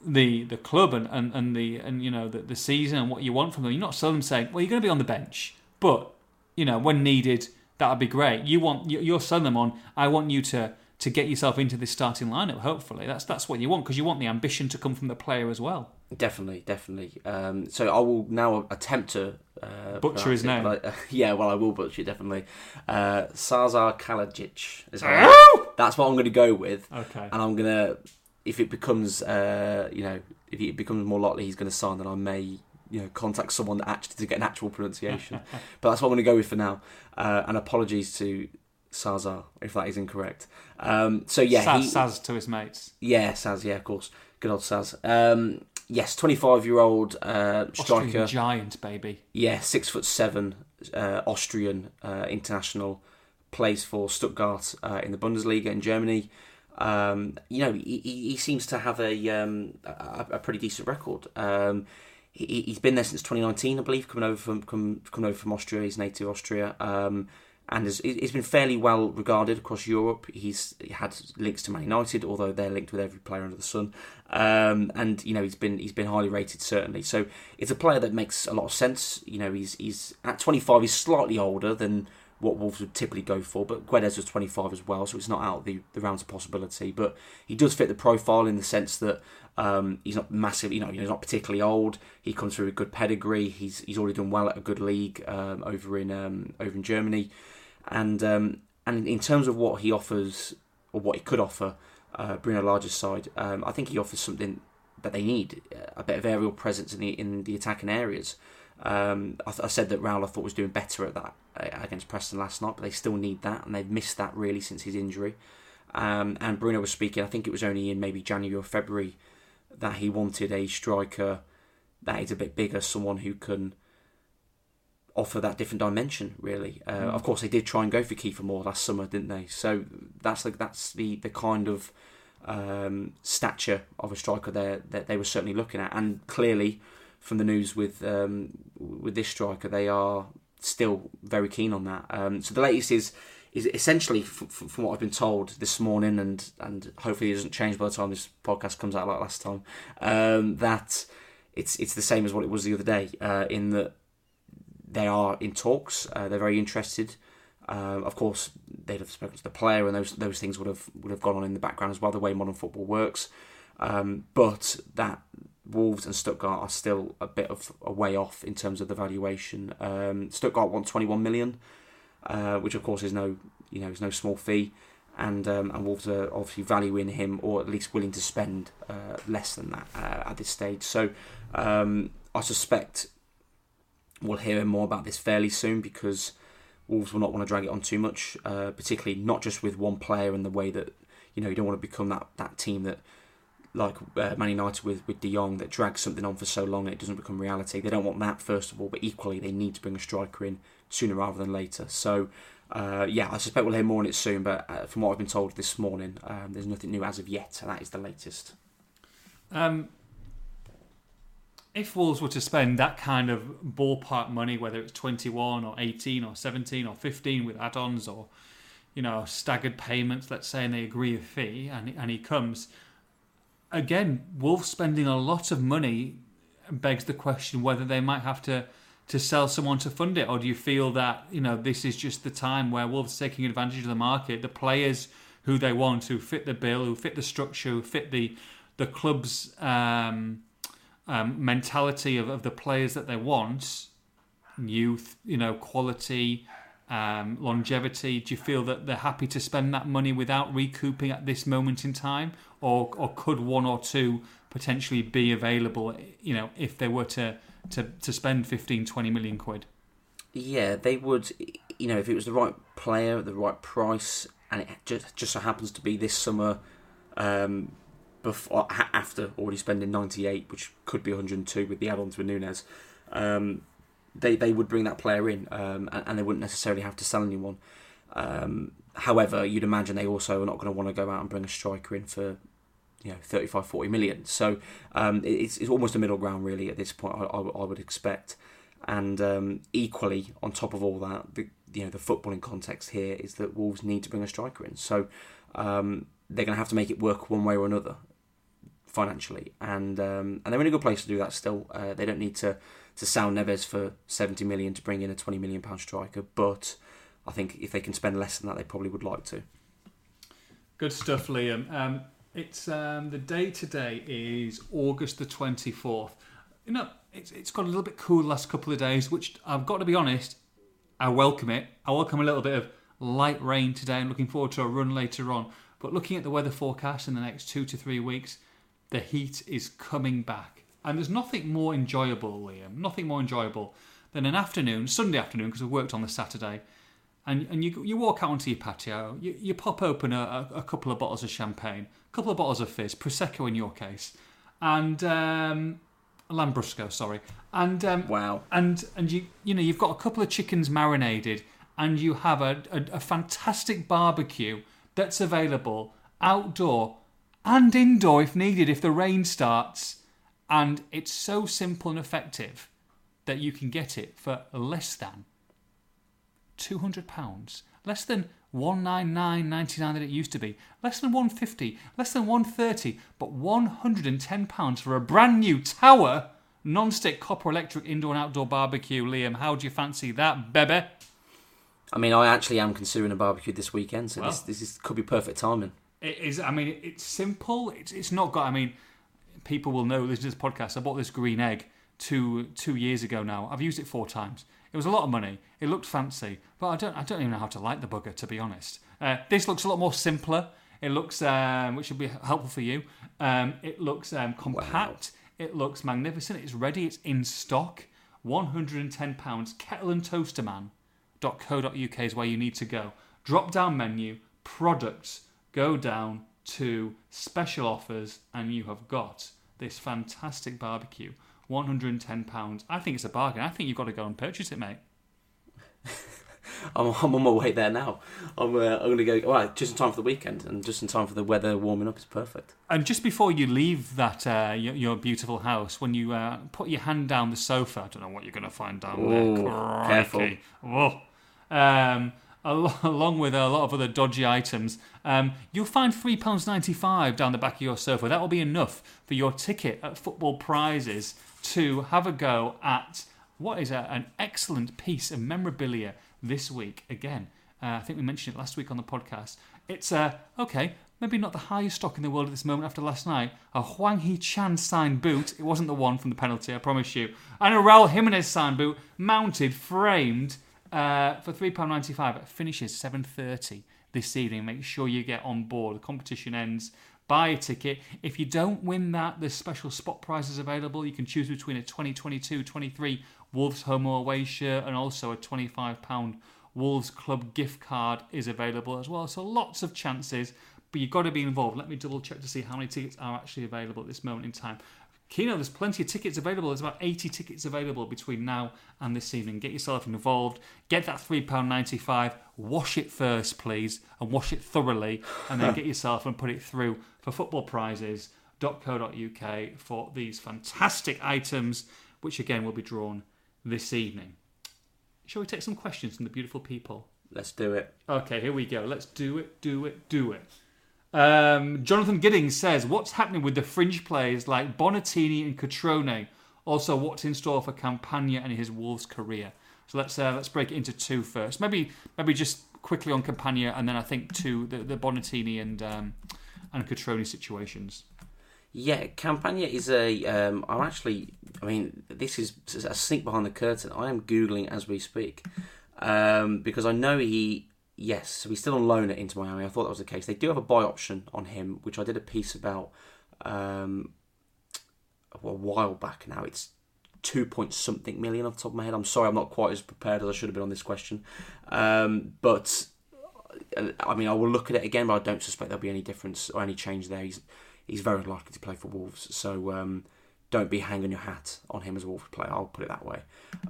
the the club and, and, and the and you know the, the season and what you want from them, you're not selling them saying, well, you're going to be on the bench, but you know, when needed, that would be great. You want you're selling them on. I want you to to get yourself into this starting lineup. Hopefully, that's that's what you want because you want the ambition to come from the player as well. Definitely, definitely. Um, so I will now attempt to uh, butcher his name. I, uh, yeah, well, I will butcher it definitely. Uh, Sazar Kalajic. That's what I'm going to go with. Okay. And I'm going to, if it becomes, uh, you know, if it becomes more likely he's going to sign, then I may you know contact someone actually to get an actual pronunciation. but that's what I'm going to go with for now. Uh, and apologies to Sazar if that is incorrect. Um, so yeah, Saz, he, Saz to his mates. Yeah, Saz. Yeah, of course. Good old Saz. Um, yes, 25 year old uh, striker, Austrian giant baby. Yeah, six foot seven, uh, Austrian uh, international, plays for Stuttgart uh, in the Bundesliga in Germany. Um, you know, he, he, seems to have a, um, a, a pretty decent record. Um, he, has been there since 2019, I believe, coming over from coming over from Austria. He's native Austria, um, and has, he's been fairly well regarded across Europe. He's had links to Man United, although they're linked with every player under the sun. Um, and you know he's been he's been highly rated certainly. So it's a player that makes a lot of sense. You know he's he's at 25. He's slightly older than what Wolves would typically go for, but Guedes was 25 as well, so it's not out of the, the realms of possibility. But he does fit the profile in the sense that um, he's not massive, you know, he's not particularly old. He comes through a good pedigree. He's he's already done well at a good league um, over in um, over in Germany, and um, and in terms of what he offers or what he could offer, uh, Bruno Lage's side, um, I think he offers something that they need a bit of aerial presence in the in the attacking areas. Um, I, th- I, said that Raul I thought was doing better at that uh, against Preston last night, but they still need that, and they've missed that really since his injury. Um, and Bruno was speaking. I think it was only in maybe January or February that he wanted a striker that is a bit bigger, someone who can offer that different dimension. Really, uh, mm. of course, they did try and go for Kiefer Moore last summer, didn't they? So that's like that's the the kind of um, stature of a striker there that they were certainly looking at, and clearly from the news with um, with this striker, they are still very keen on that. Um, so the latest is is essentially, f- f- from what I've been told this morning, and and hopefully it doesn't change by the time this podcast comes out like last time, um, that it's it's the same as what it was the other day. Uh, in that they are in talks, uh, they're very interested. Um, of course, they'd have spoken to the player, and those those things would have would have gone on in the background as well. The way modern football works, um, but that Wolves and Stuttgart are still a bit of a way off in terms of the valuation. Um, Stuttgart want 21 million uh, which of course is no you know is no small fee, and um, and Wolves are obviously valuing him or at least willing to spend uh, less than that uh, at this stage. So um, I suspect we'll hear more about this fairly soon because Wolves will not want to drag it on too much, uh, particularly not just with one player and the way that you know you don't want to become that that team that like uh, Man United with with De Jong that drags something on for so long it doesn't become reality. They don't want that first of all, but equally they need to bring a striker in sooner rather than later. So. Uh, yeah, I suspect we'll hear more on it soon, but uh, from what I've been told this morning, um, there's nothing new as of yet, and that is the latest. Um, if Wolves were to spend that kind of ballpark money, whether it's 21 or 18 or 17 or 15 with add-ons or you know staggered payments, let's say, and they agree a fee, and and he comes again, Wolves spending a lot of money begs the question whether they might have to to sell someone to fund it, or do you feel that you know this is just the time where Wolves are taking advantage of the market, the players who they want, who fit the bill, who fit the structure, who fit the the club's um, um, mentality of, of the players that they want, youth, you know, quality, um, longevity. Do you feel that they're happy to spend that money without recouping at this moment in time, or or could one or two potentially be available? You know, if they were to to, to spend 15, 20 million quid. Yeah, they would. You know, if it was the right player at the right price, and it just just so happens to be this summer. Um, before after already spending 98, which could be 102 with the add-ons with Nunes, um, they they would bring that player in, um, and, and, they wouldn't necessarily have to sell anyone. Um, however, you'd imagine they also are not going to want to go out and bring a striker in for you know 35, 40 million. So um, it's it's almost a middle ground really at this point. I, I, I would expect, and um, equally on top of all that, the you know the footballing context here is that Wolves need to bring a striker in. So um, they're going to have to make it work one way or another financially, and um, and they're in a good place to do that. Still, uh, they don't need to to sell Neves for seventy million to bring in a twenty million pound striker, but I think if they can spend less than that, they probably would like to. Good stuff, Liam. Um, it's um, the day today is August the twenty fourth. You know, it's it's got a little bit cool the last couple of days, which I've got to be honest, I welcome it. I welcome a little bit of light rain today. I'm looking forward to a run later on. But looking at the weather forecast in the next two to three weeks, the heat is coming back. And there's nothing more enjoyable, Liam, nothing more enjoyable than an afternoon, Sunday afternoon, because I worked on the Saturday, and, and you, you walk out onto your patio, you, you pop open a, a, couple of bottles of champagne, a couple of bottles of fizz, Prosecco in your case, and um, Lambrusco, sorry, and um, wow, and and you you know you've got a couple of chickens marinated, and you have a, a, a fantastic barbecue that's available outdoor and indoor if needed if the rain starts. And it's so simple and effective that you can get it for less than £200, less than 199.99 that it used to be, less than 150, less than 130, but 110 pounds for a brand new tower non-stick copper electric indoor and outdoor barbecue. Liam, how do you fancy that, bebe? I mean, I actually am considering a barbecue this weekend, so well, this, this is, could be perfect timing. It is. I mean, it's simple. It's it's not got. I mean, people will know this is this podcast. I bought this green egg two two years ago now. I've used it four times. It was a lot of money. It looked fancy, but I don't I don't even know how to light the bugger to be honest. Uh, this looks a lot more simpler. It looks, um, which should be helpful for you. Um, it looks um, compact. Wow. It looks magnificent. It's ready. It's in stock. One hundred and ten pounds. Kettle and Toasterman.co.uk is where you need to go. Drop down menu products go down to special offers and you have got this fantastic barbecue. £110. I think it's a bargain. I think you've got to go and purchase it, mate. I'm, I'm, on my way there now. I'm, uh, I'm going to go, well, just in time for the weekend and just in time for the weather warming up. It's perfect. And just before you leave that uh, your, your, beautiful house, when you uh, put your hand down the sofa, I don't know what you're going to find down Ooh, there. Careful. Whoa. Um, along with a lot of other dodgy items, um, you'll find £3.95 down the back of your sofa. That will be enough for your ticket at Football Prizes to have a go at what is a, an excellent piece of memorabilia this week. Again, uh, I think we mentioned it last week on the podcast. It's, uh, okay, maybe not the highest stock in the world at this moment after last night. A Hwang Hee-chan signed boot. It wasn't the one from the penalty, I promise you. And a Raul Jimenez signed boot, mounted, framed uh, for £3.95. It finishes 7.30 this evening. Make sure you get on board. The competition ends. Buy a ticket. If you don't win that, there's special spot prizes available. You can choose between a 2022 23 Wolves home or away shirt and also a £25 Wolves Club gift card is available as well. So lots of chances. but you've got to be involved. Let me double check to see how many tickets are actually available at this moment in time. Keno, there's plenty of tickets available. There's about 80 tickets available between now and this evening. Get yourself involved. Get that £3.95. Wash it first, please, and wash it thoroughly, and then get yourself and put it through for footballprizes.co.uk for these fantastic items, which again will be drawn this evening. Shall we take some questions from the beautiful people? Let's do it. Okay, here we go. Let's do it, do it, do it. Um, Jonathan Giddings says, "What's happening with the fringe players like Bonatini and Cutrone? Also, what's in store for Campana and his Wolves career?" So let's uh, let's break it into two first. Maybe maybe just quickly on Campana, and then I think two the, the Bonatini and um, and Cutrone situations. Yeah, Campana is a. Um, I'm actually. I mean, this is a sneak behind the curtain. I am googling as we speak um, because I know he Yes, so he's still on loan at Inter Miami. I thought that was the case. They do have a buy option on him, which I did a piece about um, a while back now. It's two point something million off the top of my head. I'm sorry, I'm not quite as prepared as I should have been on this question. Um, but uh, I mean, I will look at it again, but I don't suspect there'll be any difference or any change there. He's he's very likely to play for Wolves, so um, don't be hanging your hat on him as a Wolves player. I'll put it that way.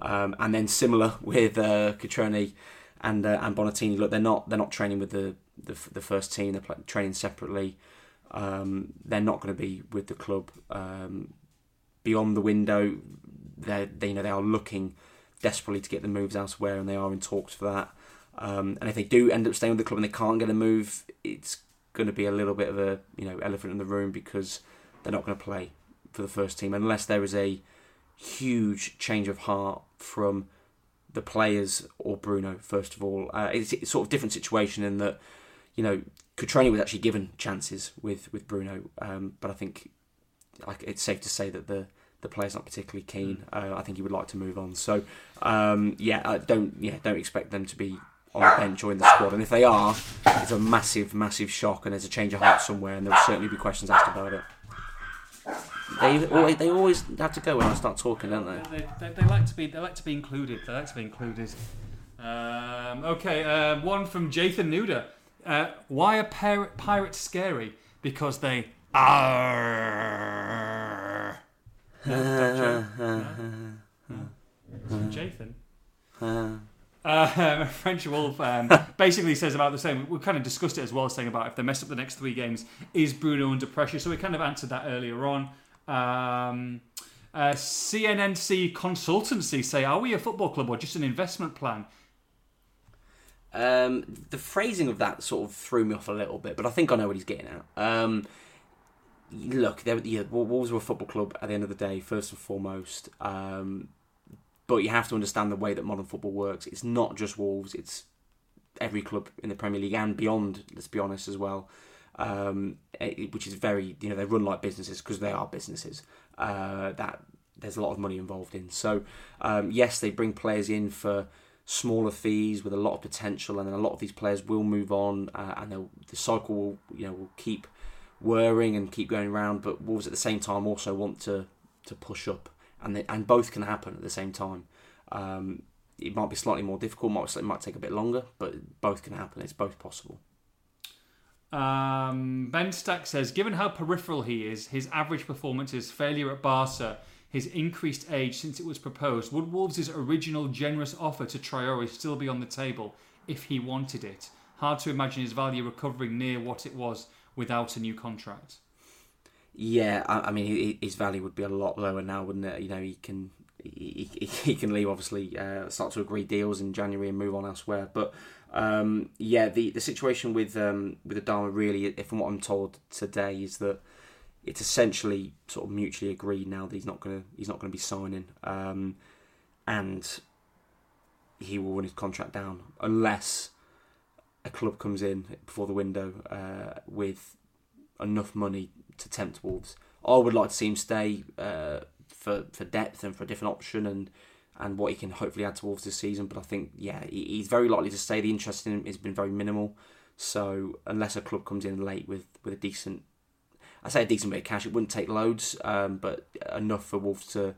Um, and then similar with uh, and uh, and Bonatini. Look, they're not they're not training with the the, the first team. They're training separately. Um, they're not going to be with the club um, beyond the window. They they you know they are looking desperately to get the moves elsewhere, and they are in talks for that. Um, and if they do end up staying with the club and they can't get a move, it's going to be a little bit of a you know elephant in the room because they're not going to play for the first team unless there is a huge change of heart from the players or Bruno first of all. Uh, it's, it's, sort of different situation in that you know Cutrone was actually given chances with with Bruno, um, but I think it's safe to say that the the player's not particularly keen. Hmm. Uh, I think he would like to move on. So um, yeah, I don't yeah don't expect them to be on the bench or in the squad. And if they are, it's a massive massive shock, and there's a change of heart somewhere, and there will certainly be questions asked about it. They always, they always have to go when I start talking, don't they? They, they, they like to be they like to be included. They like to be included. Um, okay, uh, one from Jathan Nuda. Uh, why are pirate, pirates scary? Because they are. Jathan. Uh, French Wolf um, basically says about the same. We kind of discussed it as well, saying about if they mess up the next three games, is Bruno under pressure? So we kind of answered that earlier on. Um, uh, CNNC Consultancy say, Are we a football club or just an investment plan? Um, the phrasing of that sort of threw me off a little bit, but I think I know what he's getting at. Um, look, yeah, Wolves were a football club at the end of the day, first and foremost. Um, but you have to understand the way that modern football works. It's not just Wolves; it's every club in the Premier League and beyond. Let's be honest as well um, which is very you know they run like businesses because they are businesses uh, that there's a lot of money involved in. So um, yes, they bring players in for smaller fees with a lot of potential, and then a lot of these players will move on, uh, and the cycle will you know will keep whirring and keep going around. But Wolves at the same time also want to to push up, and they, and both can happen at the same time. Um, it might be slightly more difficult, might it might take a bit longer, but both can happen. It's both possible. Um, ben Stack says, given how peripheral he is, his average performance, his failure at Barca, his increased age since it was proposed, would Wolves' original generous offer to Traore still be on the table if he wanted it? Hard to imagine his value recovering near what it was without a new contract. Yeah, I, I mean, his value would be a lot lower now, wouldn't it? You know, he can he, he, he can leave, obviously, uh, start to agree deals in January and move on elsewhere. But um, yeah, the the situation with um, with Adama really, from what I'm told today, is that it's essentially sort of mutually agreed now that he's not gonna he's not gonna be signing, um, and he will run his contract down unless a club comes in before the window uh, with enough money to tempt Wolves. I would like to see him stay uh, for for depth and for a different option and and what he can hopefully add to Wolves this season. But I think, yeah, he's very likely to stay. The interest in him has been very minimal. So unless a club comes in late with, with a decent, I say a decent bit of cash, it wouldn't take loads, um, but enough for Wolves to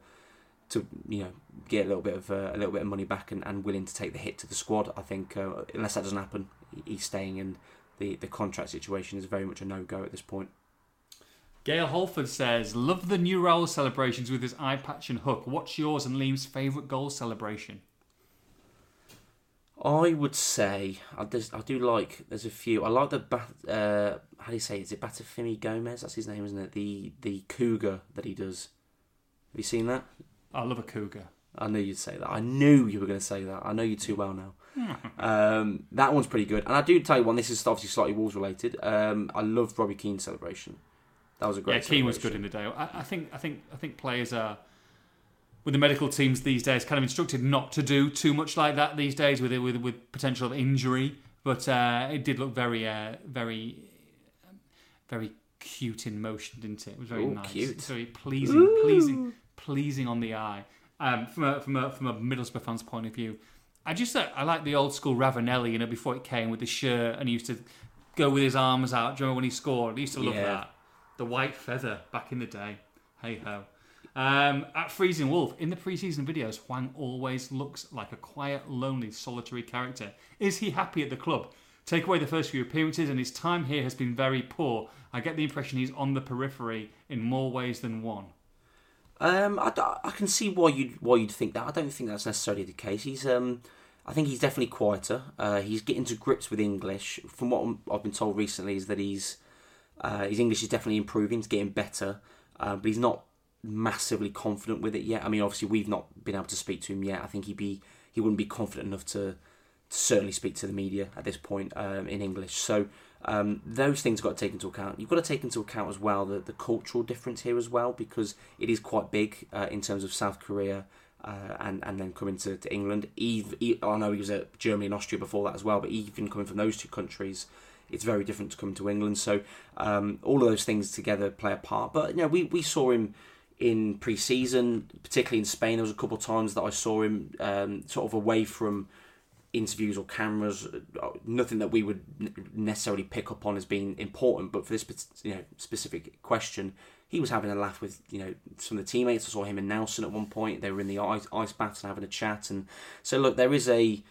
to you know get a little bit of uh, a little bit of money back and, and willing to take the hit to the squad. I think uh, unless that doesn't happen, he's staying and the the contract situation is very much a no go at this point. Gail Holford says, "Love the new role celebrations with his eye patch and hook. What's yours and Liam's favourite goal celebration?" I would say I, just, I do like. There's a few. I like the uh, how do you say? It? Is it Batafimi Gomez? That's his name, isn't it? The the cougar that he does. Have you seen that? I love a cougar. I knew you'd say that. I knew you were going to say that. I know you too well now. um, that one's pretty good. And I do tell you one. This is obviously slightly Wolves related. Um, I loved Robbie Keane's celebration. That was a great. Yeah, Keane was good in the day. I, I think. I think. I think players are with the medical teams these days kind of instructed not to do too much like that these days with with with potential of injury. But uh, it did look very, uh, very, very cute in motion, didn't it? It was very Ooh, nice, cute. very pleasing, pleasing, pleasing on the eye. Um, from a from a from a Middlesbrough fan's point of view, I just uh, I like the old school Ravanelli, you know, before it came with the shirt and he used to go with his arms out. Do you remember when he scored? I used to love Yeah. that. The white feather back in the day. Hey ho. Um, at Freezing Wolf, in the preseason videos, Hwang always looks like a quiet, lonely, solitary character. Is he happy at the club? Take away the first few appearances, and his time here has been very poor. I get the impression he's on the periphery in more ways than one. Um, I, I can see why you'd why you'd think that. I don't think that's necessarily the case. He's um, I think he's definitely quieter. Uh, he's getting to grips with English. From what I've been told recently, is that he's uh, his English is definitely improving. He's getting better, uh, but he's not massively confident with it yet. I mean, obviously we've not been able to speak to him yet. I think he'd be he wouldn't be confident enough to, certainly speak to the media at this point um, in English. So um, those things got to take into account. You've got to take into account as well the, the cultural difference here as well because it is quite big uh, in terms of South Korea. Uh, and and then coming to, to England, Eve, e- I know he was at Germany and Austria before that as well, but even coming from those two countries, it's very different to come to England. So um, all of those things together play a part. But you know, we, we saw him in pre-season, particularly in Spain. There was a couple of times that I saw him um, sort of away from interviews or cameras. uh, Nothing that we would necessarily pick up on as being important, but for this you know specific question, he was having a laugh with you know some of the teammates. I saw him and Nelson at one point. They were in the ice, ice baths and having a chat. And so look, there is a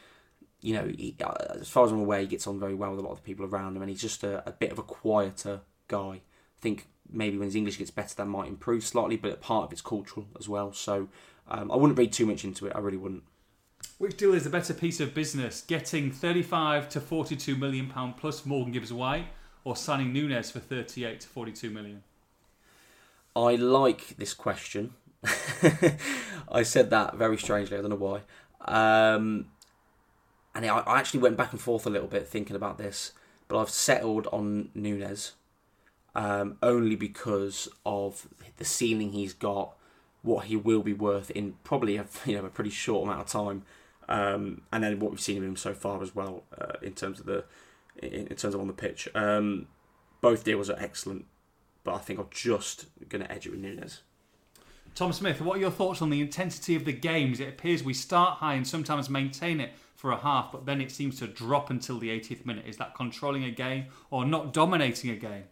you know, he, uh, as far as I'm aware, he gets on very well with a lot of the people around him, and he's just a, a bit of a quieter guy. I think maybe when his English gets better, that might improve slightly, but part of it's cultural as well. So um, I wouldn't read too much into it. I really wouldn't. Which deal is the better piece of business? Getting 35 to 42 million pound plus Morgan Gibbs White, or signing Nunes for 38 to 42 million? I like this question. I said that very strangely. I don't know why. Um, and I, actually went back and forth a little bit thinking about this, but I've settled on Nunes um, only because of the ceiling he's got, what he will be worth in probably a you know a pretty short amount of time, um, and then what we've seen of him so far as well uh, in terms of the in, in terms of on the pitch. Um, both deals are excellent, but I think I'm just going to edge it with Nunes. Tom Smith, what are your thoughts on the intensity of the games? It appears we start high and sometimes maintain it for a half, but then it seems to drop until the 80th minute. Is that controlling a game or not dominating a game?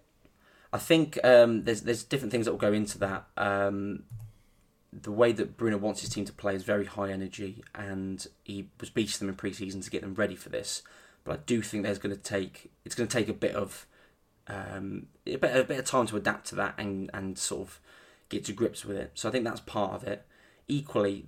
I think um, there's there's different things that will go into that. Um, the way that Bruno wants his team to play is very high energy, and he was beating them in pre-season to get them ready for this. But I do think there's going to take it's going to take a bit of um, a bit a bit of time to adapt to that and and sort of get to grips with it. So I think that's part of it. Equally,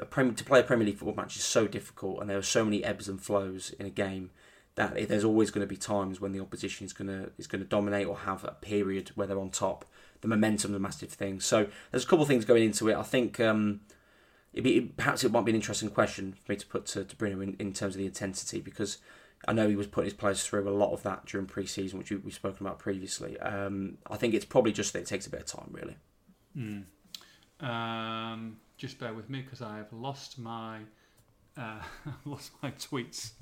a Prem- to play a Premier League football match is so difficult, and there are so many ebbs and flows in a game that there's always going to be times when the opposition is going to is going to dominate or have a period where they're on top. The momentum is a massive thing. So there's a couple of things going into it. I think um, be, perhaps it might be an interesting question for me to put to, to Bruno in, in terms of the intensity because I know he was putting his players through a lot of that during pre-season, which we, we've spoken about previously. Um, I think it's probably just that it takes a bit of time, really. Um, just bear with me because I have lost my uh, lost my tweets.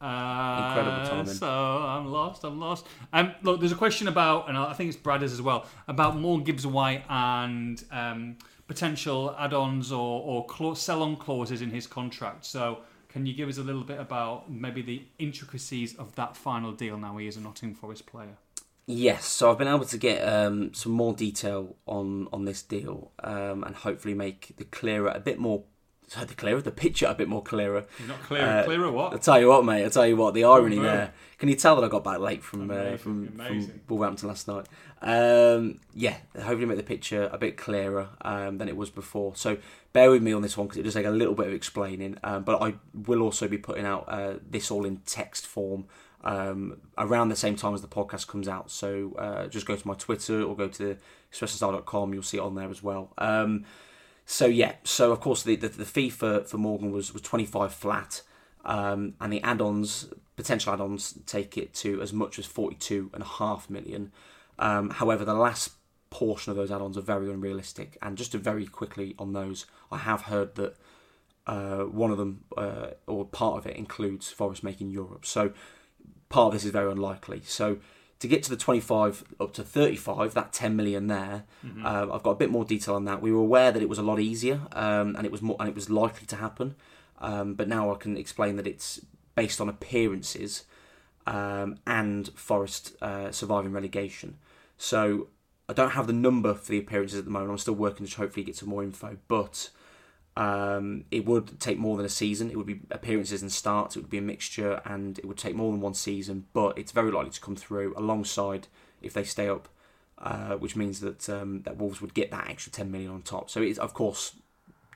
Uh, Incredible timing. So I'm lost. I'm lost. Um, look, there's a question about, and I think it's Bradders as well, about more Gibbs White and um, potential add-ons or, or cla- sell-on clauses in his contract. So. Can you give us a little bit about maybe the intricacies of that final deal now he is a Nottingham Forest player? Yes, so I've been able to get um, some more detail on on this deal um, and hopefully make the clearer a bit more so the clearer, the picture a bit more clearer. You're not clearer, Uh, clearer what? I'll tell you what, mate. I'll tell you what. The irony Oh, there. Can you tell that I got back late from uh, Amazing, from, from amazing. Wolverhampton last night? Um, yeah, hopefully make the picture a bit clearer um, than it was before. So bear with me on this one because it does take a little bit of explaining. Um, but I will also be putting out uh, this all in text form um, around the same time as the podcast comes out. So uh, just go to my Twitter or go to expressandstar.com. You'll see it on there as well. Um, so yeah, so of course the, the, the fee for, for Morgan was, was 25 flat, um, and the add-ons, potential add-ons, take it to as much as 42 and a half million. Um, however, the last portion of those add-ons are very unrealistic, and just to very quickly on those, I have heard that uh, one of them uh, or part of it includes Forest making Europe. So part of this is very unlikely. So to get to the 25 up to 35, that 10 million there, uh, I've got a bit more detail on that. We were aware that it was a lot easier um, and it was more and it was likely to happen, um, but now I can explain that it's based on appearances um, and Forest uh, surviving relegation. So I don't have the number for the appearances at the moment. I'm still working to hopefully get some more info, but um, it would take more than a season. It would be appearances and starts. It would be a mixture, and it would take more than one season. But it's very likely to come through alongside if they stay up, uh, which means that um, that Wolves would get that extra ten million on top. So it's of course,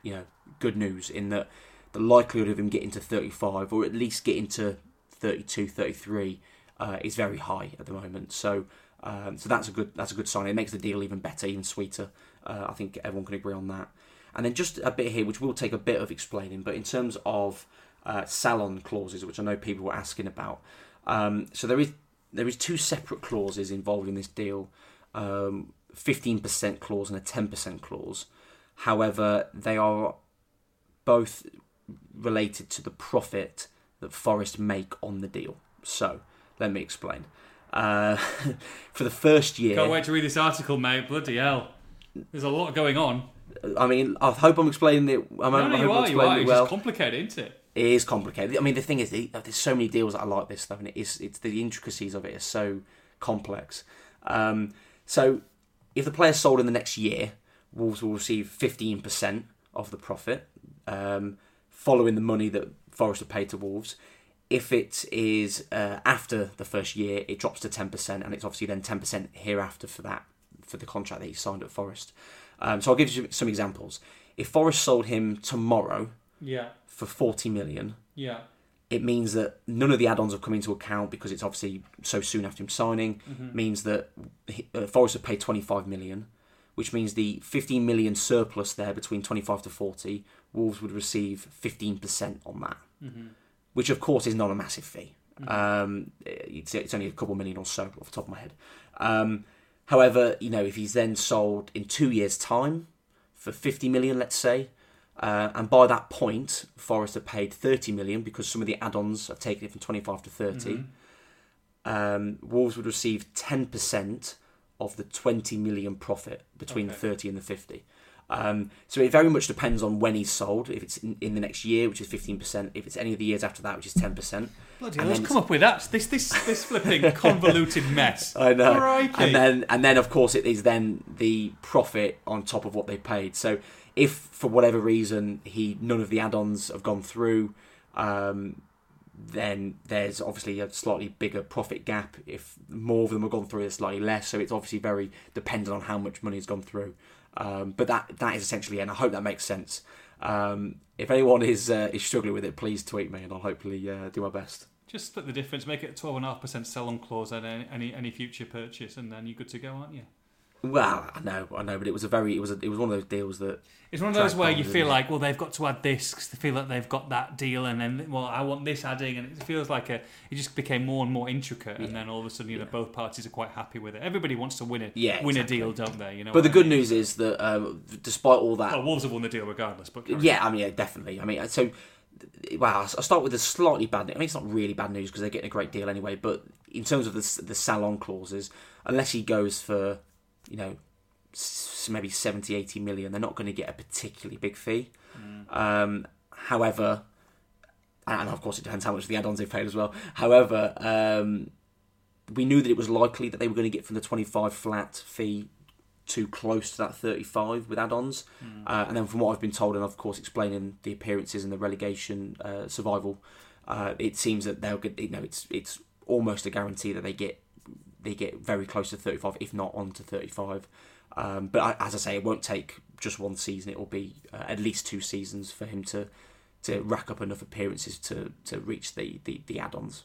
you know, good news in that the likelihood of him getting to thirty five or at least getting to 32, 33 uh, is very high at the moment. So. Um, so that's a good that's a good sign. It makes the deal even better, even sweeter. Uh, I think everyone can agree on that. And then just a bit here, which will take a bit of explaining, but in terms of uh, sell-on clauses, which I know people were asking about, um, so there is there is two separate clauses involved in this deal, um, fifteen percent clause and a ten percent clause. However, they are both related to the profit that Forest make on the deal. So let me explain. Uh, for the first year, Can't wait to read this article, mate. Bloody hell. There's a lot going on. I mean, I hope I'm explaining it. I'm, No, I hope you I'm are, you explaining it It's well. just complicated, isn't it? It is complicated. I mean, the thing is, there's so many deals that I like this stuff, and it is it's the intricacies of it are so complex. Um, so, if the player's sold in the next year, Wolves will receive 15% of the profit, um, following the money that Forest have paid to Wolves. If it is uh, after the first year, it drops to 10%, and it's obviously then 10% hereafter for that for the contract that he signed at Forest. Um, so I'll give you some examples. If Forest sold him tomorrow Yeah, for 40 million, yeah. it means that none of the add-ons have come into account because it's obviously so soon after him signing. Means that uh, Forest have paid 25 million, which means the 15 million surplus there between 25 to 40, Wolves would receive 15% on that, which of course is not a massive fee. Um, it's, it's only a couple million or so off the top of my head. Um, however, you know if he's then sold in two years' time for 50 million, let's say, uh, and by that point, Forest have paid 30 million because some of the add-ons have taken it from 25 to 30. Um, Wolves would receive 10% of the 20 million profit between the 30 and the 50. Um, so it very much depends on when he's sold. If it's in, in the next year, which is 15%. If it's any of the years after that, which is 10%. Bloody hell, let's come up with that. This this this flipping convoluted mess. I know. Crikey. And then and then of course it is then the profit on top of what they paid. So if for whatever reason he none of the add-ons have gone through, um, then there's obviously a slightly bigger profit gap. If more of them have gone through, there's slightly less. So it's obviously very dependent on how much money has gone through. Um, but that that is essentially, and I hope that makes sense. Um, if anyone is uh, is struggling with it, please tweet me, and I'll hopefully uh, do my best. Just split the difference, make it a twelve and a half percent sell-on clause on any any future purchase, and then you're good to go, aren't you? Well, I know, I know, but it was a very, it was a, it was one of those deals that It's one of those where you feel like, well, they've got to add this because they feel like they've got that deal, and then, well, I want this adding, and it feels like a, it just became more and more intricate, and Yeah. then all of a sudden, you know, Yeah. both parties are quite happy with it. Everybody wants to win it, Yeah, win exactly. a deal, don't they? You know. But the I good mean? news is that um, despite all that, well, Wolves have won the deal regardless, but yeah, I mean, yeah, definitely. I mean, so wow, I'll start with the slightly bad. news. I mean, it's not really bad news because they're getting a great deal anyway. But in terms of the the sell-on clauses, unless he goes for, you know, maybe 70, 80 million, they're not going to get a particularly big fee. Um, however, and of course it depends how much the add-ons they've paid as well. However, um, we knew that it was likely that they were going to get from the 25 flat fee too close to that 35 with add-ons. Uh, and then from what I've been told, and of course explaining the appearances and the relegation uh, survival, uh, it seems that they'll get. You know, it's it's almost a guarantee that they get they get very close to 35, if not on to 35. Um, but I, as I say, it won't take just one season. It will be uh, at least two seasons for him to to rack up enough appearances to to reach the the, the add-ons.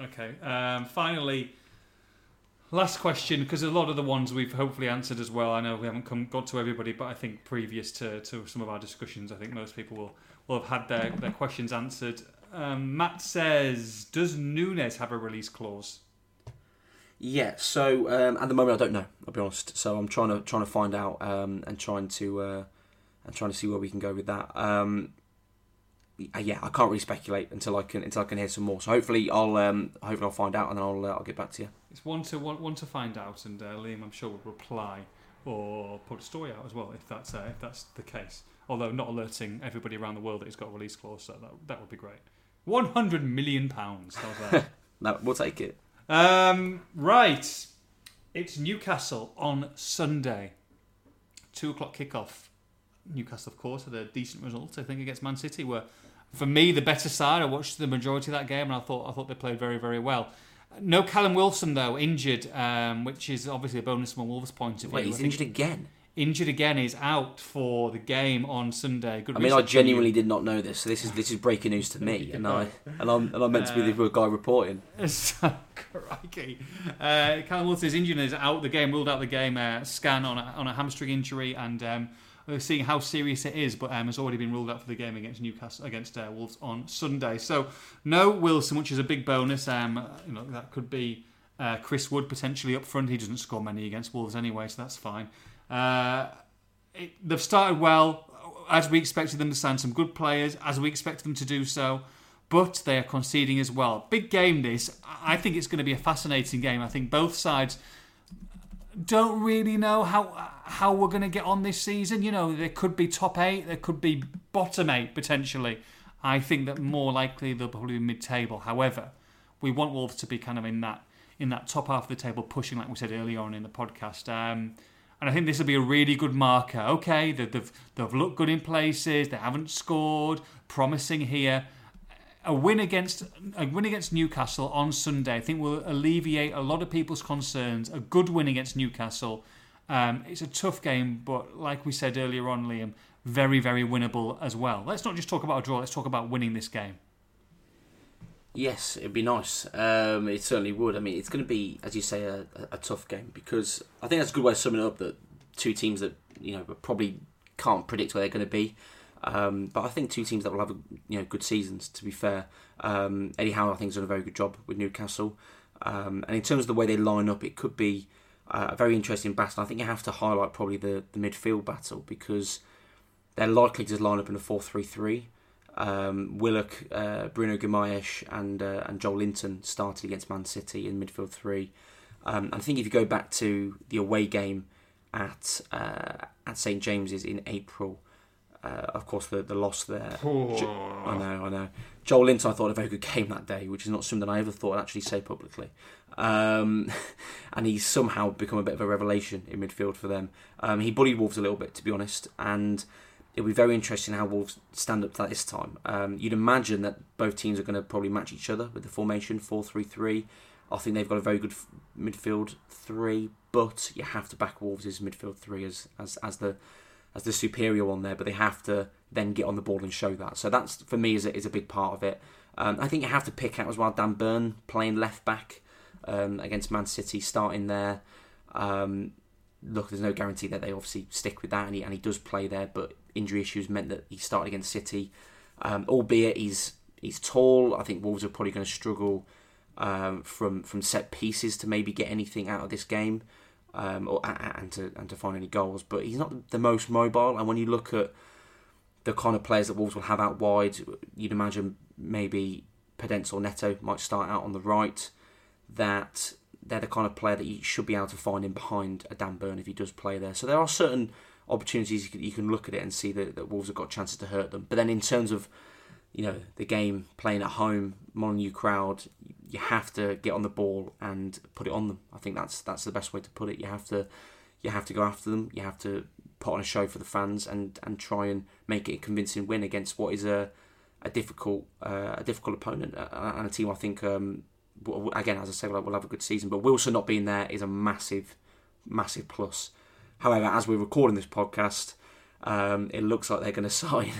Okay. Um, finally, last question because a lot of the ones we've hopefully answered as well. I know we haven't come got to everybody, but I think previous to, to some of our discussions, I think most people will, will have had their, their questions answered. Um, Matt says, "Does Nunes have a release clause?" Yeah, so um, at the moment I don't know. I'll be honest. So I'm trying to trying to find out um, and trying to uh, and trying to see where we can go with that. Um, yeah, I can't really speculate until I can until I can hear some more. So hopefully I'll um, hopefully I'll find out and then I'll uh, I'll get back to you. It's one to one, one to find out, and uh, Liam, I'm sure, will reply or put a story out as well if that's uh, if that's the case. Although not alerting everybody around the world that he's got a release clause, so that that would be great. One hundred million pounds. No, we'll take it. Um, right. It's Newcastle on Sunday. Two o'clock kickoff. Newcastle, of course, had a decent result, I think, against Man City. Were, for me, the better side. I watched the majority of that game, and I thought I thought they played very, very well. No Callum Wilson though, injured, um, which is obviously a bonus from a Wolves' point of view. Wait, he's injured again. Injured again. Is out for the game on Sunday. Good I mean, I research from you. genuinely did not know this. So this is this is breaking news to me, and I and I'm and I'm meant to be the guy reporting. So, crikey. Uh, Callum Wilson is injured is out the game, ruled out the game, uh, scan on a, on a hamstring injury, and um, we're seeing how serious it is, but um, has already been ruled out for the game against Newcastle, against uh, Wolves on Sunday. So, no Wilson, which is a big bonus. Um, you know, that could be uh, Chris Wood potentially up front. He doesn't score many against Wolves anyway, so that's fine. Uh, it, they've started well, as we expected them to sign some good players, as we expected them to do so but they are conceding as well. Big game this. I think it's going to be a fascinating game. I think both sides don't really know how how we're going to get on this season. You know, there could be top eight, there could be bottom eight potentially. I think that more likely they'll probably be mid-table. However, we want Wolves to be kind of in that in that top half of the table, pushing like we said earlier on in the podcast. Um, and I think this will be a really good marker. Okay, they've, they've, looked good in places, they haven't scored, promising here. A win against a win against Newcastle on Sunday, I think, will alleviate a lot of people's concerns. A good win against Newcastle. Um, it's a tough game, but like we said earlier on, Liam, very, very winnable as well. Let's not just talk about a draw. Let's talk about winning this game. Yes, it'd be nice. Um, it certainly would. I mean, it's going to be, as you say, a, a tough game because I think that's a good way of summing it up. That two teams that you know probably can't predict where they're going to be. Um, but I think two teams that will have you know good seasons. To be fair, um, Eddie Howe I think has done a very good job with Newcastle. Um, and in terms of the way they line up, it could be uh, a very interesting battle. I think you have to highlight probably the, the midfield battle because they're likely to line up in a 4 3 3. Um, Willock, uh, Bruno Guimaraes, and uh, and Joelinton started against Man City in midfield three. Um, I think if you go back to the away game at uh, at St James's in April, uh, of course the the loss there. Jo- I know, I know. Joelinton, I thought a very good game that day, which is not something I ever thought I'd actually say publicly. Um, and he's somehow become a bit of a revelation in midfield for them. Um, he bullied Wolves a little bit, to be honest, and it'll be very interesting how Wolves stand up to that this time. Um, you'd imagine that both teams are going to probably match each other with the formation 4 3 3. I think they've got a very good f- midfield three, but you have to back Wolves' midfield three as, as, as the as the superior one there, but they have to then get on the ball and show that. So that's for me is a, is a big part of it. Um, I think you have to pick out as well Dan Burn playing left back um, against Man City, starting there. Um, look, there's no guarantee that they obviously stick with that, and he, and he does play there, but injury issues meant that he started against City. Um, albeit he's he's tall, I think Wolves are probably going to struggle um, from from set pieces to maybe get anything out of this game, um, or and to and to find any goals. But he's not the most mobile, and when you look at the kind of players that Wolves will have out wide, you'd imagine maybe Podence or Neto might start out on the right. That they're the kind of player that you should be able to find in behind a Dan Burn if he does play there. So there are certain opportunities you can, you can look at it and see that, that Wolves have got chances to hurt them. But then in terms of you know the game playing at home, Molyneux crowd, you have to get on the ball and put it on them. I think that's that's the best way to put it. You have to you have to go after them. You have to put on a show for the fans and, and try and make it a convincing win against what is a a difficult uh, a difficult opponent uh, and a team I think um, again as I said we'll have a good season. But Wilson not being there is a massive massive plus. However, as we're recording this podcast. Um, it looks like they're going to sign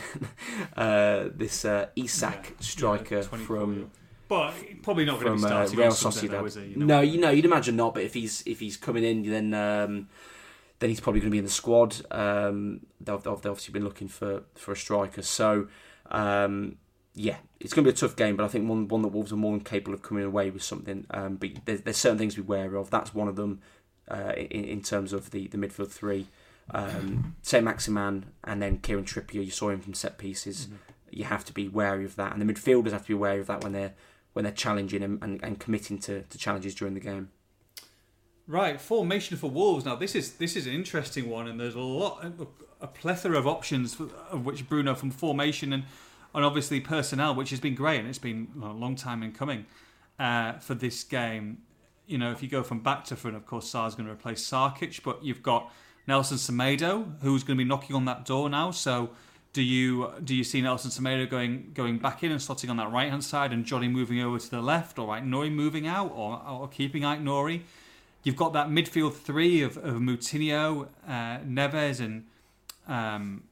uh, this uh, Isak Yeah, striker yeah, from But probably not going to be uh, Real Sociedad. though, is he? You know? No, you know, you'd imagine not. But if he's if he's coming in, then um, then he's probably going to be in the squad. Um, they've, they've obviously been looking for for a striker. So um, yeah, it's going to be a tough game. But I think one one that Wolves are more than capable of coming away with something. Um, but there's, there's certain things to be wary of. That's one of them uh, in, in terms of the the midfield three. Um, Saint-Maximin and then Kieran Trippier. You saw him from set pieces. Mhm. You have to be wary of that, and the midfielders have to be wary of that when they're when they're challenging and, and, and committing to, to challenges during the game. Right, formation for Wolves. Now this is this is an interesting one, and there's a lot, a plethora of options for, of which Bruno from formation and and obviously personnel, which has been great, and it's been a long time in coming uh, for this game. You know, if you go from back to front, of course, Sá's going to replace Sarkic, but you've got Nelson Semedo, who's going to be knocking on that door now. So, do you do you see Nelson Semedo going going back in and slotting on that right hand side, and Johnny moving over to the left, or Ait-Nouri moving out, or, or keeping Ait-Nouri? You've got that midfield three of, of Moutinho, uh, Neves, and um,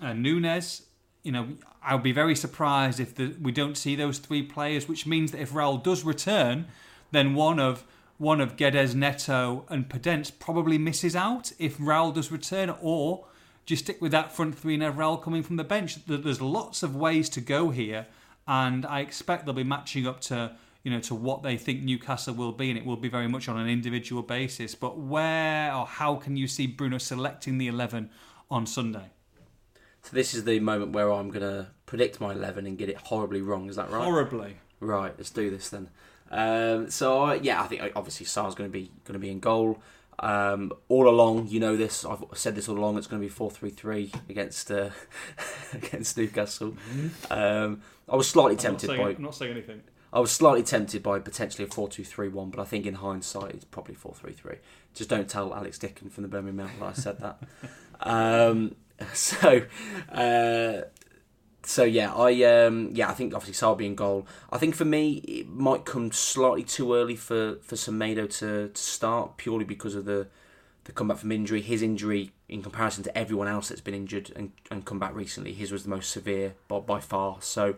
uh, Nunes. You know, I'll be very surprised if the, we don't see those three players, which means that if Raul does return, then one of one of Guedes, Neto, and Podence probably misses out if Raul does return, or just stick with that front three and have Raul coming from the bench. There- There's lots of ways to go here, and I expect they'll be matching up to you know to what they think Newcastle will be, and it will be very much on an individual basis. But where or how can you see Bruno selecting the eleven on Sunday? So this is the moment where I'm going to predict my eleven and get it horribly wrong. Is that right? Horribly. Right. Let's do this then. Um, so I, yeah, I think obviously Sá's going to be going to be in goal. Um, all along, you know this. I've said this all along. It's going to be four three three against uh, against Newcastle. Um, I was slightly I'm tempted saying, by I'm not saying anything. I was slightly tempted by potentially a 4 2 3 1, but I think in hindsight it's probably 4 3 3. Just don't tell Alex Dicken from the Birmingham Mail that I said that. um, so, uh, so yeah, I um, yeah, I think obviously Saul being goal. I think for me it might come slightly too early for for Semedo to, to start purely because of the the comeback from injury. His injury in comparison to everyone else that's been injured and, and come back recently, his was the most severe by, by far. So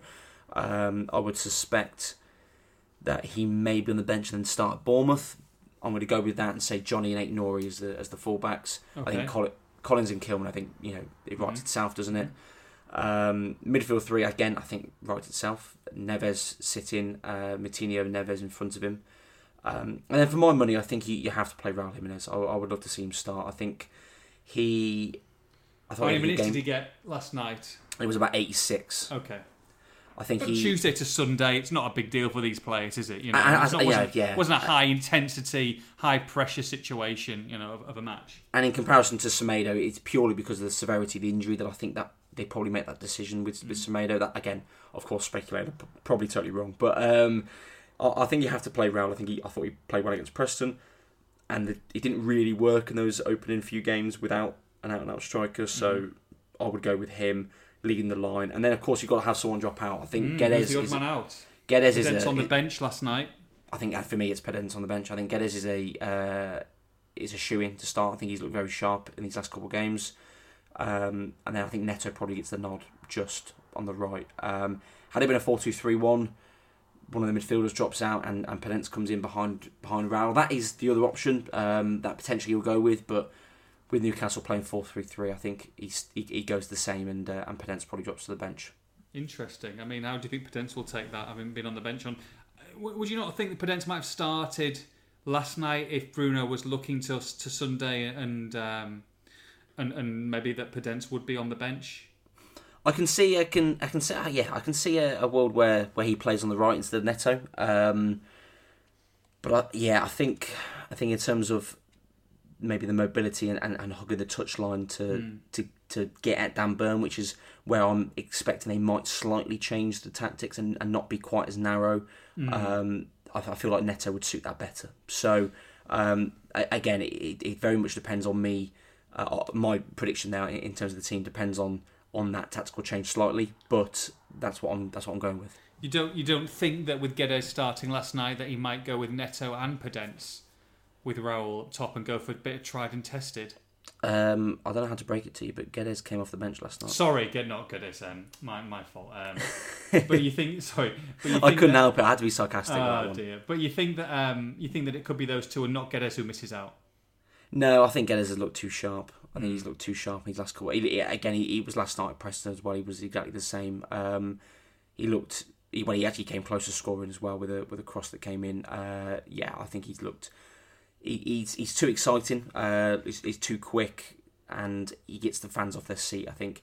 um, I would suspect that he may be on the bench and then start at Bournemouth. I'm going to go with that and say Johnny and Ait-Nouri as the as the fullbacks. I Okay. think Col- Collins and Kilman. I think you know it writes Mhm. itself, doesn't it? Um, midfield three again. I think writes itself. Neves sitting, uh, Moutinho, Neves in front of him. Um, and then for my money, I think you, you have to play Raul Jimenez. I, I would love to see him start. I think he. I thought How many minutes did he get last night? It was about 86. Okay. I think he. Tuesday to Sunday, it's not a big deal for these players, is it? You know, I- I- it's not, yeah, wasn't, yeah. wasn't a high intensity, high pressure situation, you know, of, of a match. And in comparison to Semedo, it's purely because of the severity of the injury that I think that they probably make that decision with, with Semedo. That again, of course, speculated, probably totally wrong. But um, I, I think you have to play Raul. I think he, I thought he played well against Preston, and it, it didn't really work in those opening few games without an out and out striker. So I would go with him leading the line, and then of course you've got to have someone drop out. I think Mm, who's the odd is man out. Guedes is a, on the bench last night. I think uh, for me it's Podence on the bench. I think Guedes is a uh, is a shoe in to start. I think he's looked very sharp in these last couple of games. Um, and then I think Neto probably gets the nod just on the right. Um, had it been a 4-2-3-1, one of the midfielders drops out and, and Podence comes in behind behind Raul. That is the other option um, that potentially he'll go with, but with Newcastle playing 4-3-3, I think he, he goes the same and uh, and Podence probably drops to the bench. Interesting. I mean, how do you think Podence will take that, having been on the bench on? Would you not think that Podence might have started last night if Bruno was looking to to Sunday and um, and and maybe that Podence would be on the bench? I can see, I can, I can see, uh, yeah, I can see a, a world where, where he plays on the right instead of Neto. Um, but I, yeah, I think, I think in terms of maybe the mobility and, and, and hugging the touchline to, Mm. to to get at Dan Burn, which is where I'm expecting they might slightly change the tactics and, and not be quite as narrow. Mm. Um, I, I feel like Neto would suit that better. So um, again, it, it very much depends on me. Uh, my prediction now in, in terms of the team depends on on that tactical change slightly, but that's what I'm that's what I'm going with. You don't you don't think that with Guedes starting last night that he might go with Neto and Podence with Raul up top and go for a bit of tried and tested? Um, I don't know how to break it to you, but Guedes came off the bench last night. Sorry, get not Guedes. Um, my my fault. Um, but you think sorry, but you I couldn't that- help it. I had to be sarcastic. Oh dear! But you think that um, you think that it could be those two and not Guedes who misses out. No, I think Guedes has looked too sharp. I think Mm. he's looked too sharp in his last couple. He, he- again, he, he was last night at Preston as well. He was exactly the same. Um, he looked. He, well, he actually came close to scoring as well with a with a cross that came in. Uh, yeah, I think he's looked. He, he's he's too exciting. Uh, he's, he's too quick, and he gets the fans off their seat. I think,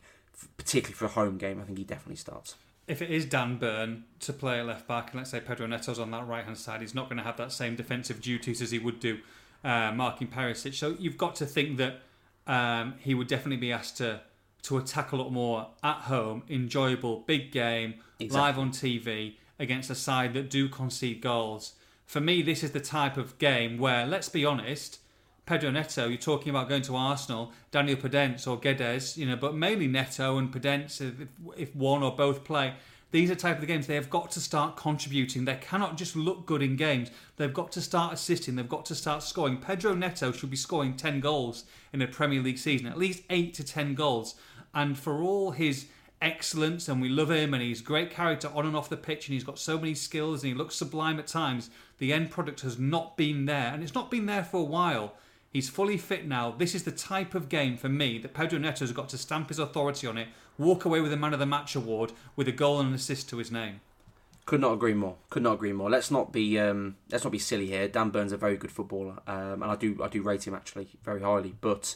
particularly for a home game, I think he definitely starts. If it is Dan Burn to play left back, and let's say Pedro Neto's on that right hand side, he's not going to have that same defensive duties as he would do uh, marking Perisic. So you've got to think that um, he would definitely be asked to to attack a lot more at home, enjoyable, big game, Exactly. live on TV against a side that do concede goals. For me, this is the type of game where, let's be honest, Pedro Neto, you're talking about going to Arsenal, Daniel Podence or Guedes, you know, but mainly Neto and Podence, if, if one or both play. These are type of the games they have got to start contributing. They cannot just look good in games. They've got to start assisting. They've got to start scoring. Pedro Neto should be scoring 10 goals in a Premier League season, at least 8 to 10 goals. And for all his excellence, and we love him, and he's great character on and off the pitch, and he's got so many skills, and he looks sublime at times, the end product has not been there. And it's not been there for a while. He's fully fit now. This is the type of game for me that Pedro Neto has got to stamp his authority on it, walk away with a Man of the Match award with a goal and an assist to his name. Could not agree more. Could not agree more. Let's not be um, let's not be silly here. Dan Burns a very good footballer, um, and I do I do rate him actually very highly. But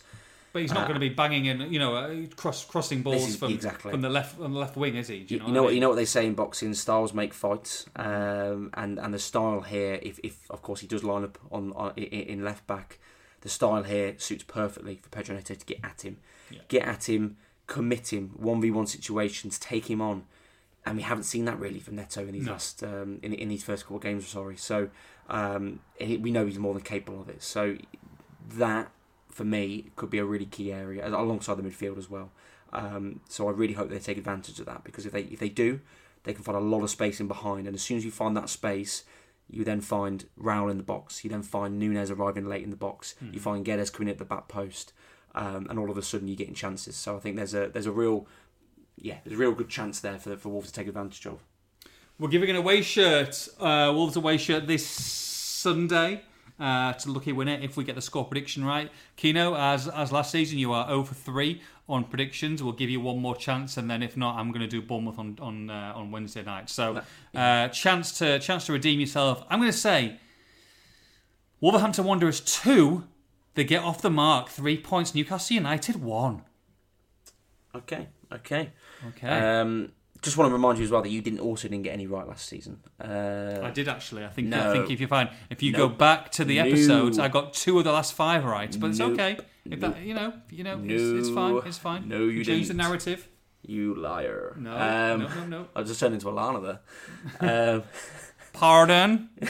But he's not Uh, going to be banging in, you know, uh, cross crossing balls is- from exactly. from the left on the left wing, is he? Do you, know, you know what I you know what they say in boxing: styles make fights, um, and and the style here, if, if of course he does line up on, on in, in left back, the style here suits perfectly for Pedro Neto to get at him, Yeah. get at him, commit him, one v one situations, take him on, and we haven't seen that really from Neto in these No. last um, in in these first couple of games. Sorry, so um, we know he's more than capable of it. So that for me could be a really key area alongside the midfield as well. Um, so I really hope they take advantage of that because if they if they do, they can find a lot of space in behind, and as soon as you find that space, you then find Raul in the box. You then find Nunes arriving late in the box. You find Guedes coming in at the back post, um, and all of a sudden you're getting chances. So I think there's a there's a real yeah there's a real good chance there for for Wolves to take advantage of. We're giving an away shirt, uh, Wolves away shirt this Sunday uh, to lucky winner if we get the score prediction right. Kino, as as last season, you are 0 for 3 on predictions. We'll give you one more chance, and then if not, I'm going to do Bournemouth on on uh, on Wednesday night. So, uh, chance to chance to redeem yourself. I'm going to say Wolverhampton Wanderers two. They get off the mark. Three points. Newcastle United one. Okay, okay. Okay. Um, just want to remind you as well that you didn't also didn't get any right last season. Uh, I did actually. I think. No. I think if you find if you No. go back to the No. episodes, I got two of the last five right, but it's okay. If that, you know, you know, it's, it's fine. It's fine. No, you change the narrative. you liar. No, Um, no, no, no. I just turned into a Lana there. um, Pardon.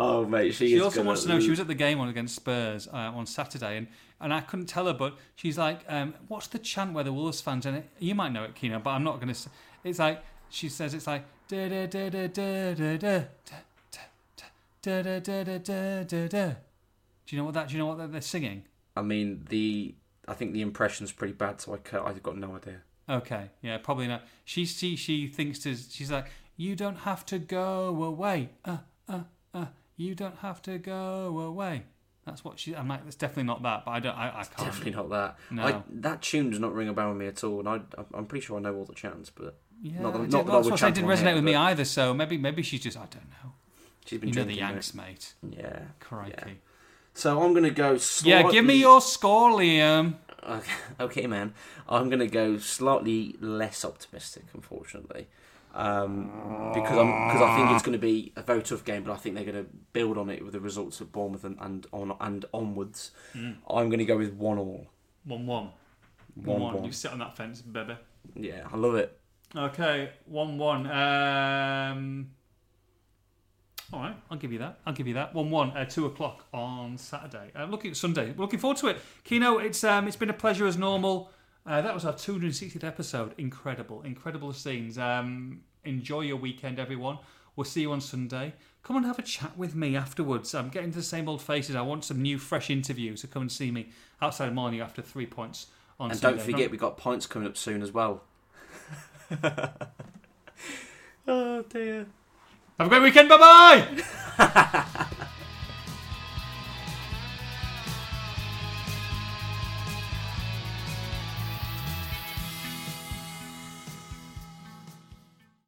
oh mate, she, She also wants to know. She was at the game on against Spurs uh, on Saturday, and, and I couldn't tell her, but she's like, um, "What's the chant where the Wolves fans?" And it, you might know it, Kino, but I'm not going to. It's like she says, "It's like da da da da da da da da da da da da da da da." Do you know what that? Do you know what they're- they're singing? I mean the. I think the impression's pretty bad, so I I've got no idea. Okay, yeah, probably not. She she she thinks to she's like, you don't have to go away. Uh uh uh. You don't have to go away. That's what she. I'm like, it's definitely not that. But I don't. I, I can't. Definitely not that. No. I, that tune does not ring a bell with me at all, and I, I'm pretty sure I know all the chants, but Yeah, Not that- not did- that I would what I didn't resonate here, with me either. So maybe maybe she's just I don't know. she's been You know the. Yanks, mate. Yeah. Crikey. So I'm gonna go. Yeah, give me your score, Liam. Okay, okay, man. I'm gonna go slightly less optimistic, unfortunately, um, because I'm because I think it's going to be a very tough game. But I think they're going to build on it with the results of Bournemouth and, and on and onwards. I'm going to go with one all. One one. One one. one. You sit on that fence, baby. Yeah, I love it. Okay, one one. Um, All right, I'll give you that. I'll give you that. One one, uh, two o'clock on Saturday. Uh, looking at Sunday. We're looking forward to it. Kino, it's um, it's been a pleasure as normal. Uh, that was our 260th episode. Incredible, incredible scenes. Um, enjoy your weekend, everyone. We'll see you on Sunday. Come and have a chat with me afterwards. I'm getting to the same old faces. I want some new, fresh interviews. So come and see me outside morning after three points on And Sunday. don't forget, we've got points coming up soon as well. oh dear. Have a great weekend. Bye bye.